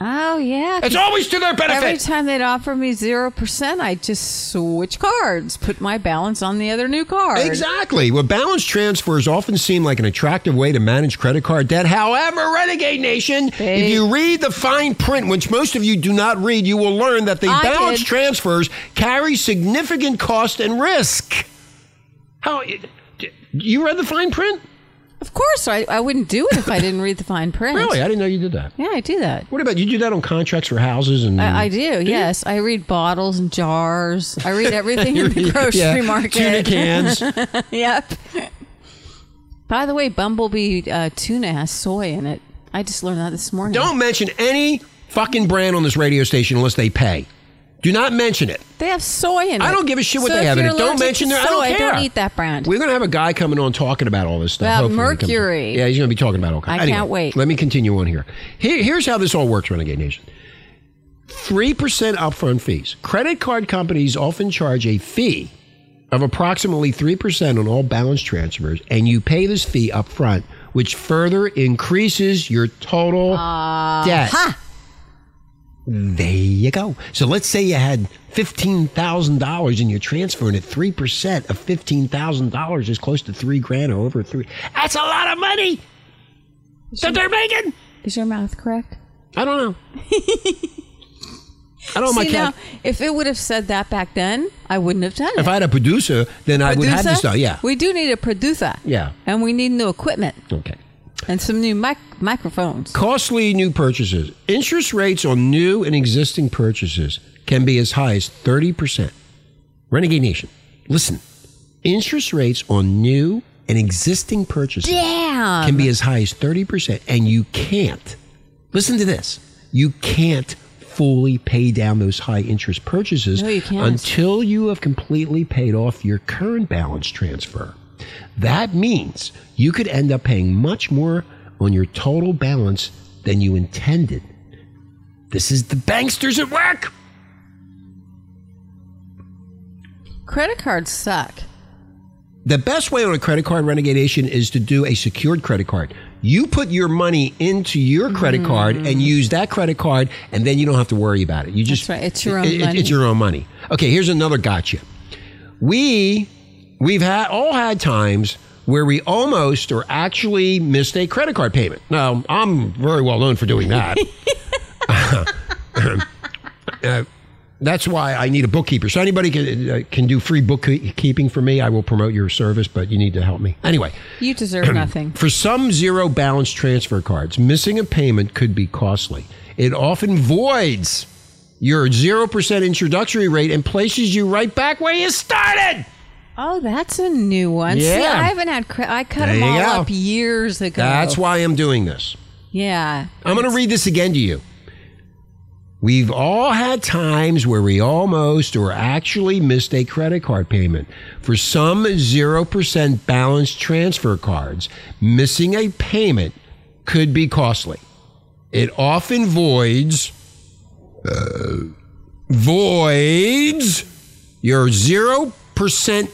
S4: Oh yeah.
S3: It's always to their benefit.
S4: Every time they'd offer me zero percent, I'd just switch cards, put my balance on the other new card.
S3: Exactly. Well, balance transfers often seem like an attractive way to manage credit card debt. However, Renegade Nation, if you read the fine print, which most of you do not read, you will learn that the
S4: I
S3: balance
S4: did.
S3: transfers carry significant cost and risk. How you read the fine print?
S4: Of course, I, I wouldn't do it if I didn't read the fine print.
S3: Really? I didn't know you did that.
S4: Yeah, I do that.
S3: What about you? Do that on contracts for houses and?
S4: I, I do, yes. I read bottles and jars. I read everything in the grocery
S3: Yeah,
S4: market.
S3: tuna cans.
S4: yep. By the way, Bumblebee uh, tuna has soy in it. I just learned that this morning.
S3: Don't mention any fucking brand on this radio station unless they pay. Do not mention it.
S4: They have soy in it.
S3: I don't give a shit what
S4: So
S3: they
S4: if
S3: have in
S4: you're
S3: it. Don't
S4: allergic
S3: mention
S4: to
S3: their. I don't
S4: soy,
S3: care.
S4: Don't eat that brand.
S3: We're going to have a guy coming on talking about all this stuff.
S4: About
S3: hopefully he comes-
S4: mercury.
S3: Yeah, he's going to be talking about all kinds.
S4: I can't wait.
S3: Let me continue on here. here. Here's how this all works, Renegade Nation. 3% upfront fees. Credit card companies often charge a fee of approximately 3% on all balance transfers, and you pay this fee upfront, which further increases your total uh-huh. debt. There you go. So let's say you had $15,000 and you're transferring at 3% of $15,000 is close to three grand or over three. That's a lot of money that they're making.
S4: Is your mouth correct?
S3: I don't know. I don't know. My
S4: See,
S3: cat.
S4: now, if it would have said that back then, I wouldn't have done it.
S3: If I had a producer, then I would have
S4: Producer?
S3: this stuff. Yeah.
S4: We do need a producer.
S3: Yeah.
S4: And we need new equipment
S3: Okay.
S4: And some new mic- microphones.
S3: Costly new purchases. Interest rates on new and existing purchases can be as high as 30%. Renegade Nation, listen. Interest rates on new and existing purchases
S4: Damn.
S3: can be as high as 30%, and you can't, listen to this, you can't fully pay down those high interest purchases
S4: No, you
S3: until you have completely paid off your current balance transfer. That means you could end up paying much more on your total balance than you intended. This is the banksters at work.
S4: Credit cards suck.
S3: The best way on a credit card renegation is to do a secured credit card. You put your money into your credit card and use that credit card, and then you don't have to worry about it. You just
S4: Mm. That's right. It's your own
S3: it- it-
S4: money.
S3: It's your own money. Okay, here's another gotcha. We we've had all had times where we almost or actually missed a credit card payment. Now, I'm very well known for doing that. Uh, that's why I need a bookkeeper. So anybody can uh, can do free bookkeeping for me. I will promote your service, but you need to help me anyway.
S4: You deserve nothing.
S3: For some zero balance transfer cards, missing a payment could be costly. It often voids your 0% introductory rate and places you right back where you started.
S4: Oh, that's a new one. See,
S3: Yeah.
S4: I haven't had. Cre- I cut
S3: There
S4: them all
S3: go.
S4: up years ago.
S3: That's why I'm doing this.
S4: Yeah.
S3: I'm going to read this again to you. We've all had times where we almost or actually missed a credit card payment. For some 0% balance transfer cards, missing a payment could be costly. It often voids uh, voids your 0%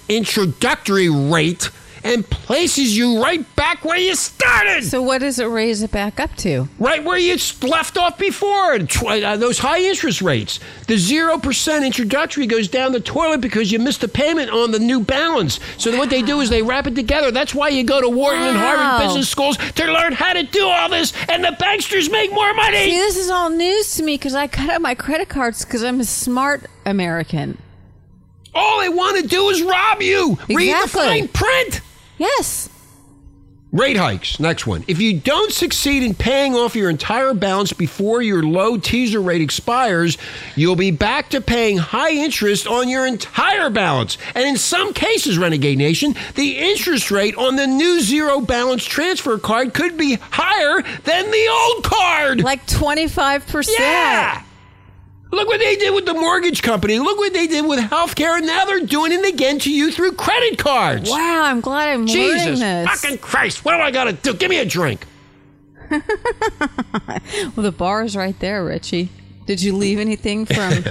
S3: introductory rate and places you right back where you started.
S4: So what does it raise it back up to?
S3: Right where you left off before, uh, those high interest rates. The 0% introductory goes down the toilet because you missed a payment on the new balance. So what they do is they wrap it together. That's why you go to Wharton and Harvard business schools to learn how to do all this, and the banksters make more
S4: See,
S3: money.
S4: this is all news to me because I cut out my credit cards because I'm a smart American.
S3: All they want to do is rob you. Read the fine print.
S4: Yes.
S3: Rate hikes. Next one. If you don't succeed in paying off your entire balance before your low teaser rate expires, you'll be back to paying high interest on your entire balance. And in some cases, Renegade Nation, the interest rate on the new zero balance transfer card could be higher than the old card.
S4: Like 25%.
S3: Yeah. Look what they did with the mortgage company. Look what they did with healthcare. And now they're doing it again to you through credit cards.
S4: Wow, I'm glad I'm learning
S3: Jesus
S4: this.
S3: fucking Christ. What do I got to do? Give me a drink.
S4: Well, the bar is right there, Richie. Did you leave anything from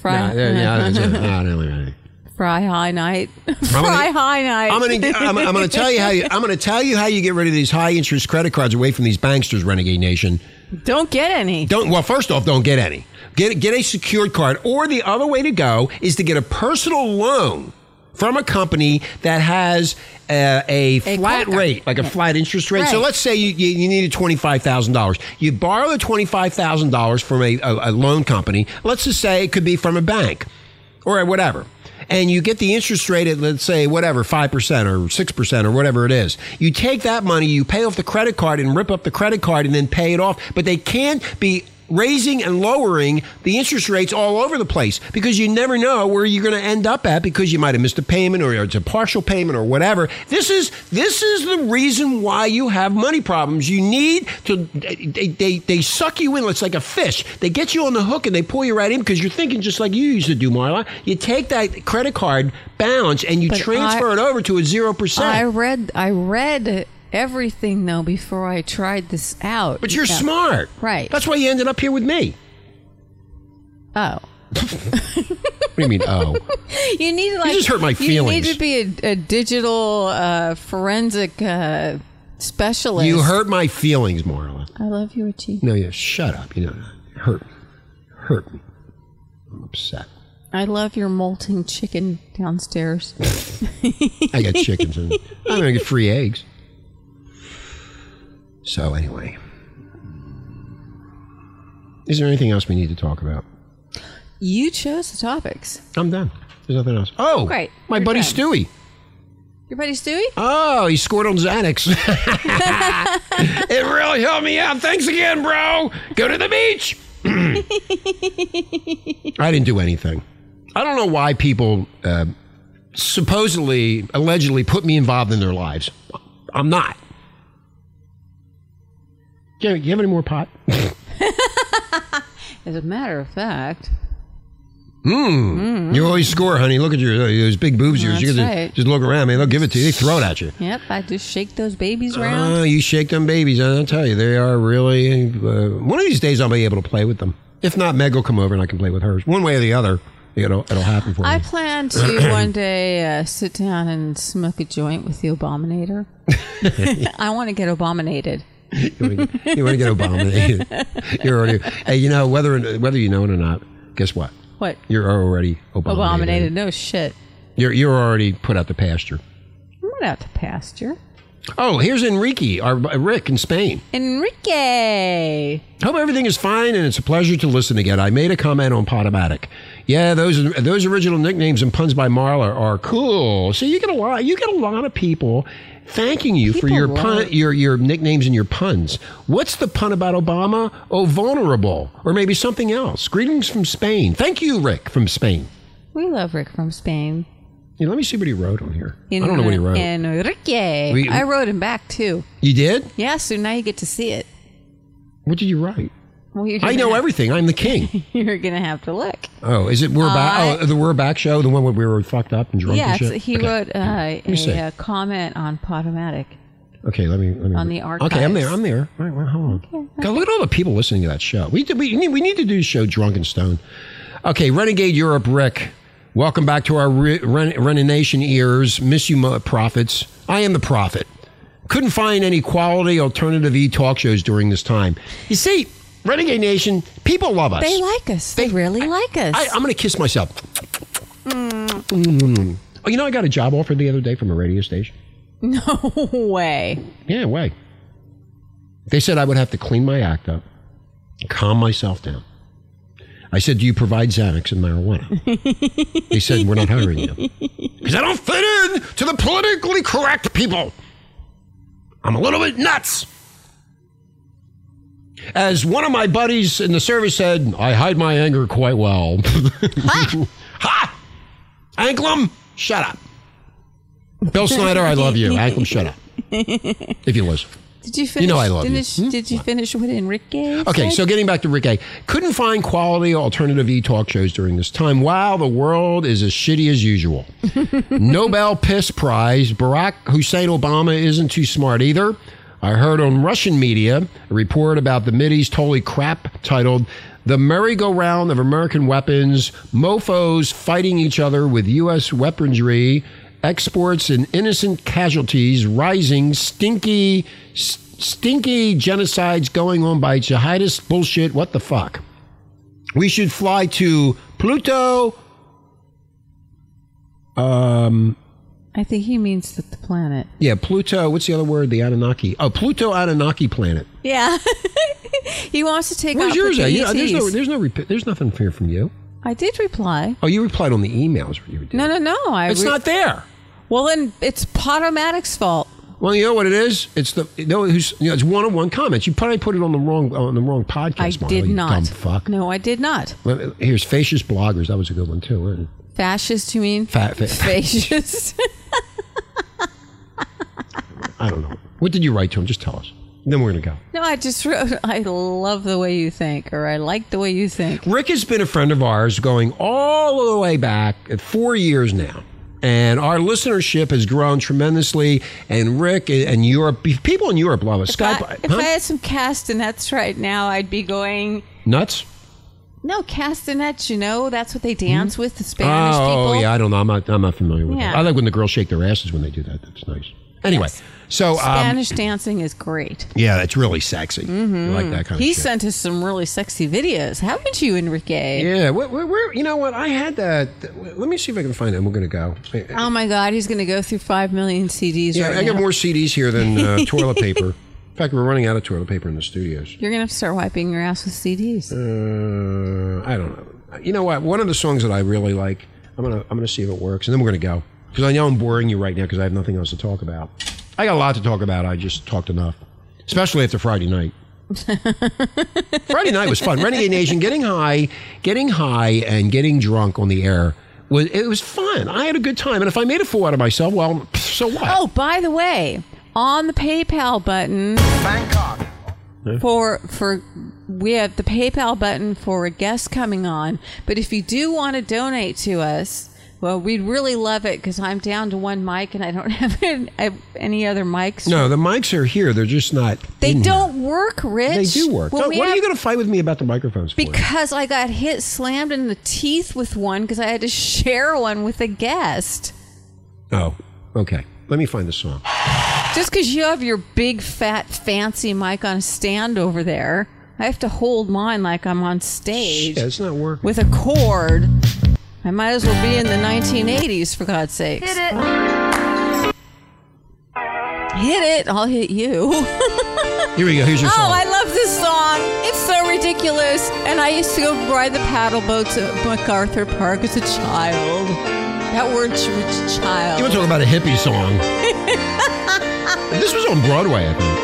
S4: Fry,
S3: Nah, yeah, yeah, nah, no, no, no.
S4: Fry High Night?
S3: gonna-
S4: Fry High Night.
S3: I'm gonna I'm, I'm gonna tell you how you I'm gonna tell you how you get rid of these high interest credit cards away from these banksters, Renegade Nation.
S4: Don't get any.
S3: Don't well, first off, don't get any. Get get a secured card, or the other way to go is to get a personal loan from a company that has uh, a flat
S4: card.
S3: rate, like a flat interest rate. So let's say you, you, you needed twenty five thousand dollars. You borrow the twenty five thousand dollars from a, a, a loan company. Let's just say it could be from a bank or whatever. and you get the interest rate at, let's say, whatever, 5% or 6% or whatever it is. You take that money, you pay off the credit card and rip up the credit card and then pay it off. But they can't be raising and lowering the interest rates all over the place because you never know where you're going to end up at because you might have missed a payment or it's a partial payment or whatever. This is this is the reason why you have money problems. You need to they they, they suck you in. It's like a fish. They get you on the hook and they pull you right in because you're thinking just like you used to do, Marla. You take that credit card balance and you
S4: But
S3: transfer
S4: I-
S3: it over to a zero percent.
S4: I read I read everything though before I tried this out.
S3: But you're
S4: Yeah.
S3: smart,
S4: Right.
S3: That's why you ended up here with me.
S4: Oh.
S3: What do you mean? Oh.
S4: You need to like
S3: just hurt my feelings.
S4: You
S3: feelings.
S4: need to be a, a digital uh, forensic uh, specialist.
S3: You hurt my feelings, Marla.
S4: I love you, Richie.
S3: No, yeah, shut up. You know, hurt me. Hurt me. I'm upset.
S4: I love your molting chicken downstairs.
S3: I got chickens and I'm going to get free eggs. So, anyway. Is there anything else we need to talk about?
S4: you chose the topics.
S3: I'm done. There's nothing else. Oh,
S4: Great.
S3: My
S4: You're
S3: buddy
S4: done.
S3: Stewie.
S4: Your buddy Stewie?
S3: Oh, he scored on Xanax. it really helped me out. Thanks again, bro. Go to the beach. I didn't do anything. I don't know why people uh, supposedly, allegedly put me involved in their lives. I'm not. Do you, you have any more pot?
S4: As a matter of fact,
S3: Mm. You always score, honey. Look at your those big boobs of yours. You can just-
S4: right.
S3: just look around, man. They'll give it to you. They throw it at you.
S4: yep, I just shake those babies around.
S3: Oh, you shake them babies. I'll tell you, they are really. Uh, one of these days, I'll be able to play with them. If not, Meg will come over and I can play with hers. One way or the other, it'll it'll happen for me.
S4: I plan to one day uh, sit down and smoke a joint with the Abominator. I want to get abominated.
S3: You want to get, you wanna get Obama? You're already. Hey, you know whether whether you know it or not. Guess what?
S4: What?
S3: You're already Obama.
S4: No shit.
S3: You're you're already put out the pasture.
S4: I'm not out to pasture.
S3: Oh, here's Enrique, our uh, Rick in Spain.
S4: Enrique.
S3: Hope everything is fine and it's a pleasure to listen again. I made a comment on Podomatic. Yeah, those those original nicknames and puns by Marla are cool. So you get a lot you get a lot of people thanking you for your
S4: love-
S3: pun your your nicknames and your puns. What's the pun about Obama? Oh, vulnerable, or maybe something else. Greetings from Spain. Thank you, Rick from Spain.
S4: We love Rick from Spain.
S3: Yeah, let me see what he wrote on here. I don't know what he wrote.
S4: Enrique.
S3: We-
S4: I wrote him back too.
S3: you did?
S4: Yeah, so now you get to see it.
S3: What did you write?
S4: Well,
S3: I know
S4: have-
S3: everything. I'm the king.
S4: You're gonna have to look.
S3: Oh, is it we're back? Oh, the we're back show, the one where we were fucked up and drunk
S4: yeah,
S3: and shit.
S4: he
S3: Okay.
S4: wrote uh,
S3: see.
S4: a, uh comment on Podomatic.
S3: Okay, let me. Let me
S4: On the
S3: Okay, I'm there. I'm there. All right, well, hold on. God, look at all the people listening to that show. We did, we need we need to do a show drunk and stoned. Okay, Renegade Europe, Rick. Welcome back to our Re- Ren- Renation ears. Miss you, mo- prophets. I am the prophet. Couldn't find any quality alternative e talk shows during this time. You see, Renegade Nation, people love us.
S4: They like us. They, really like us.
S3: I, I'm going to kiss myself. Mm. Oh, you know, I got a job offer the other day from a radio station.
S4: no way.
S3: Yeah, way. They said I would have to clean my act up, calm myself down. I said, Do you provide Xanax and marijuana? they said, We're not hiring you. Because I don't fit in to the politically correct people. I'm a little bit nuts. As one of my buddies in the service said, I hide my anger quite well. ha! ha! Anklem, shut up. Bill Snyder, I love you. Anklem, shut up. If you listen.
S4: Did you finish?
S3: know I love you.
S4: finish, Did you finish with Enrique?
S3: Okay,
S4: said?
S3: so getting back to Rick A. Couldn't find quality alternative e talk shows during this time. Wow, the world is as shitty as usual. Nobel Piss Prize. Barack Hussein Obama isn't too smart either. I heard on Russian media a report about the Mideast holy crap titled The Merry-Go-Round of American Weapons, Mofos Fighting Each Other with U.S. Weaponry, Exports and Innocent Casualties Rising, Stinky, Stinky Genocides Going On by Jihadist Bullshit. What the fuck? We should fly to Pluto. Um,
S4: I think he means that the planet.
S3: yeah, Pluto. What's the other word? The Anunnaki. Oh, Pluto Anunnaki planet.
S4: Yeah. he wants to take
S3: Where's
S4: off
S3: yours at?
S4: the
S3: You know, there's no, there's no, rep- there's nothing here from you.
S4: I did reply.
S3: Oh, you replied on the emails. You did.
S4: No, no, no. I
S3: It's
S4: re-
S3: not there.
S4: Well, then it's Podomatic's fault.
S3: Well, you know what it is? It's the you know who's you know, it's one on one comments. You probably put it on the wrong on the wrong podcast.
S4: I did not.
S3: Dumb fuck.
S4: No, I did not.
S3: Well, Here's fascist bloggers. That was a good one too. wasn't it?
S4: Fascist, you mean?
S3: Fat, fa-
S4: Fascist.
S3: I don't know. What did you write to him? Just tell us. Then we're gonna go.
S4: no, I just wrote, I love the way you think, or I like the way you think.
S3: Rick has been a friend of ours going all the way back at four years now. And our listenership has grown tremendously. And Rick and Europe, people in Europe love us.
S4: If, I,
S3: Skype,
S4: if
S3: huh?
S4: I had some castanets right now, I'd be going.
S3: nuts.
S4: No, castanets. You know, that's what they dance with. The Spanish
S3: oh,
S4: people.
S3: Oh, yeah, I don't know. I'm not. I'm not familiar with
S4: Yeah.
S3: that. I like when the girls shake their asses when they do that. That's nice. Anyway, so um,
S4: Spanish dancing is great.
S3: yeah, it's really sexy. I like that kind
S4: He
S3: of shit.
S4: sent us some really sexy videos, haven't you, Enrique?
S3: Yeah, where, where, where, you know what? I had that. Let me see if I can find it. We're going to go.
S4: Oh my God, he's going to go through five million CDs
S3: Yeah,
S4: right
S3: I got more CDs here than uh, toilet paper. In fact, we're running out of toilet paper in the studios.
S4: You're going to have to start wiping your ass with CDs.
S3: Uh, I don't know. You know what? One of the songs that I really like. I'm gonna I'm gonna see if it works, and then we're gonna go because I know I'm boring you right now because I have nothing else to talk about. I got a lot to talk about. I just talked enough, especially after Friday night. Friday night was fun. Renegade Nation, getting high, getting high, and getting drunk on the air was it was fun. I had a good time, and if I made a fool out of myself, well, so what?
S4: Oh, by the way, on the PayPal button for for we have the PayPal button for a guest coming on. But if you do want to donate to us, well, we'd really love it because I'm down to one mic and I don't have any other mics.
S3: No, the mics are here. They're just not.
S4: They
S3: in
S4: don't work, Rich.
S3: They do work.
S4: When
S3: No,
S4: we
S3: what are you going to fight with me about the microphones for?
S4: Because I got hit, slammed in the teeth with one because I had to share one with a guest.
S3: oh, okay. Let me find the song.
S4: Just because you have your big, fat, fancy mic on a stand over there, I have to hold mine like I'm on stage
S3: Yeah, it's not working.
S4: with a cord. I might as well be in the 1980s, for God's sakes.
S10: Hit it.
S4: Hit it, I'll hit you.
S3: Here we go. Here's your
S4: oh,
S3: song. Oh.
S4: I love this song. It's so ridiculous. And I used to go ride the paddle boats at MacArthur Park as a child. That word, ch- ch- child.
S3: You want to talk about a hippie song? this was on Broadway, I think.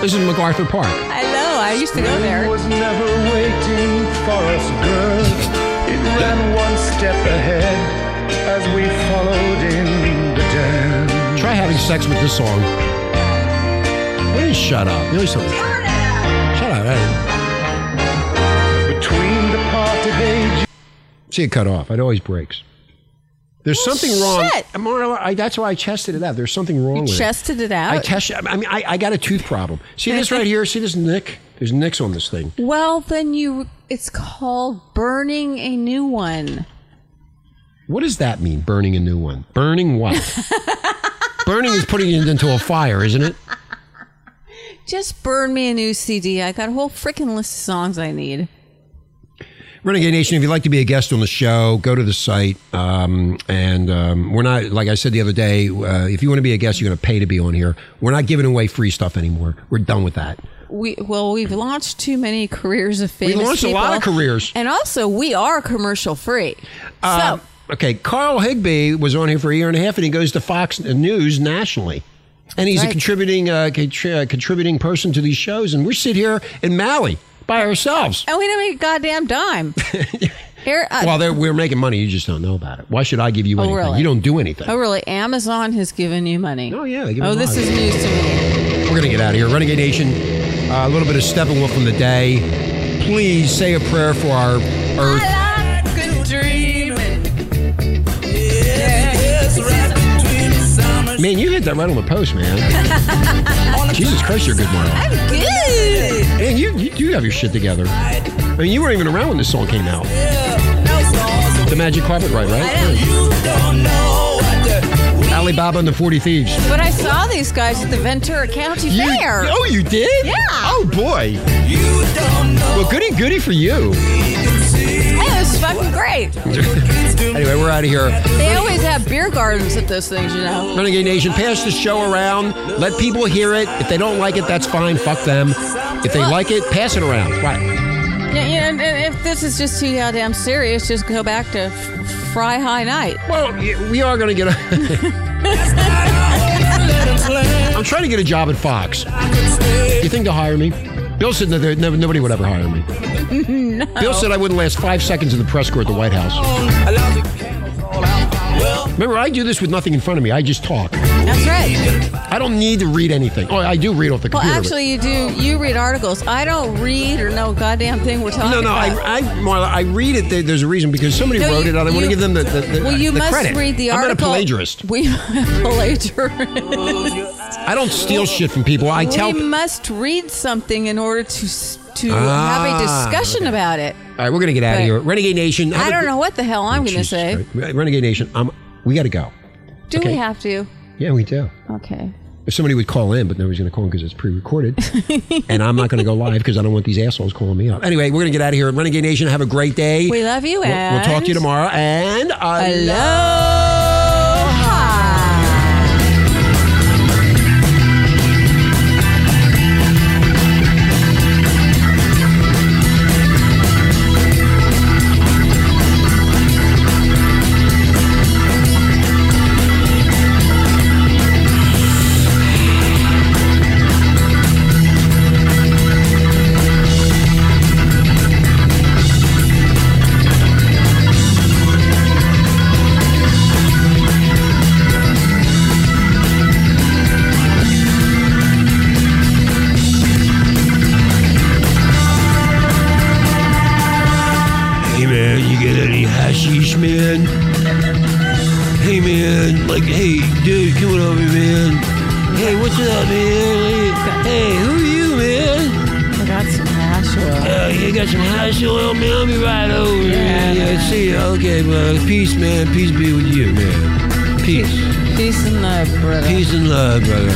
S3: This is MacArthur Park.
S4: I know. I used to go there.
S5: was never waiting for us, girl. It ran one step ahead as we followed in the dance.
S3: Try having sex with this song. Please shut up. Really something. Shut up. eh?
S5: Between the parted age.
S3: See it cut off. It always breaks. There's something wrong.
S4: shit.
S3: Marla, I, that's why I tested it out. There's something wrong
S4: You
S3: with
S4: chested it
S3: it. I
S4: out.
S3: test. I mean, I, I got a tooth problem. See this right here? See this nick? There's nicks on this thing.
S4: Well, then you. It's called burning a new one.
S3: What does that mean? Burning a new one? Burning what? Burning is putting it into a fire, isn't it?
S4: Just burn me a new CD. I got a whole freaking list of songs I need.
S3: Renegade Nation, if you'd like to be a guest on the show, go to the site. Um, and um, we're not, like I said the other day, uh, if you want to be a guest, you're going to pay to be on here. We're not giving away free stuff anymore. We're done with that.
S4: We well, we've launched too many careers of famous.
S3: We launched a lot of careers.
S4: and also we are commercial free.
S3: Um, okay, Carl Higbie was on here for a year and a half, and he goes to Fox News nationally. And he's a contributing uh, contri- uh, contributing person to these shows, and we sit here in Maui by ourselves.
S4: and we don't make a goddamn dime. Here, uh,
S3: Well, we're making money. You just don't know about it. Why should I give you
S4: Oh,
S3: anything?
S4: really?
S3: You don't do anything.
S4: oh, really? Amazon has given you money.
S3: Oh, yeah, they give
S4: Oh, this is news to me.
S3: We're going to get out of here. Renegade Nation, uh, a little bit of Steppenwolf from the day. Please say a prayer for our earth. Man, you hit that right on the post, man. Jesus Christ, you're good, Marla.
S4: I'm good.
S3: Man, you, you do have your shit together. I mean, you weren't even around when this song came out. The Magic Carpet Ride, right? Alibaba and the 40 Thieves.
S4: But I saw these guys at the Ventura County
S3: You-
S4: Fair.
S3: oh, you did?
S4: Yeah.
S3: Oh, boy. Well, goody goody for you.
S4: Hey, It was fucking great.
S3: Anyway, we're out of here.
S4: They always have beer gardens at those things, you know.
S3: Renegade Nation, pass the show around. Let people hear it. If they don't like it, that's fine. Fuck them. If they like it, pass it around. Right.
S4: Yeah, yeah, and if this is just too goddamn serious, just go back to Fry High Night.
S3: Well, we are going to get a. I'm trying to get a job at Fox. You think they'll hire me? Bill said that there- nobody would ever hire me.
S4: no.
S3: Bill said I wouldn't last five seconds in the press corps at the White House. Remember, I do this with nothing in front of me. I just talk.
S4: That's right.
S3: I don't need to read anything. Oh, I do read off the
S4: Well,
S3: computer. but-
S4: actually, you do. You read articles. I don't read or know goddamn thing we're talking
S3: no, no,
S4: about.
S3: I, I, Marla, I read it. There's a reason because somebody
S4: No,
S3: wrote
S4: you-
S3: it. I want to give them the, the, the,
S4: well, you
S3: the
S4: must
S3: credit.
S4: read the
S3: I'm
S4: article.
S3: not a plagiarist.
S4: We plagiarist.
S3: I don't steal shit from people. I tell.
S4: we must read something in order to to
S3: Ah,
S4: have a discussion about it.
S3: All right, we're gonna get out of here. Renegade Nation.
S4: I don't
S3: gr-
S4: know what the hell I'm going to say.
S3: Christ. Renegade Nation. Um, we got to go.
S4: Do
S3: Okay.
S4: we have to?
S3: Yeah, we do.
S4: Okay.
S3: If somebody would call in, but nobody's going to call in because it's pre-recorded, and I'm not going to go live because I don't want these assholes calling me up. Anyway, we're going to get out of here. Renegade Nation, have a great day.
S4: We love you,
S3: We'll, we'll talk to you tomorrow. And Hey man.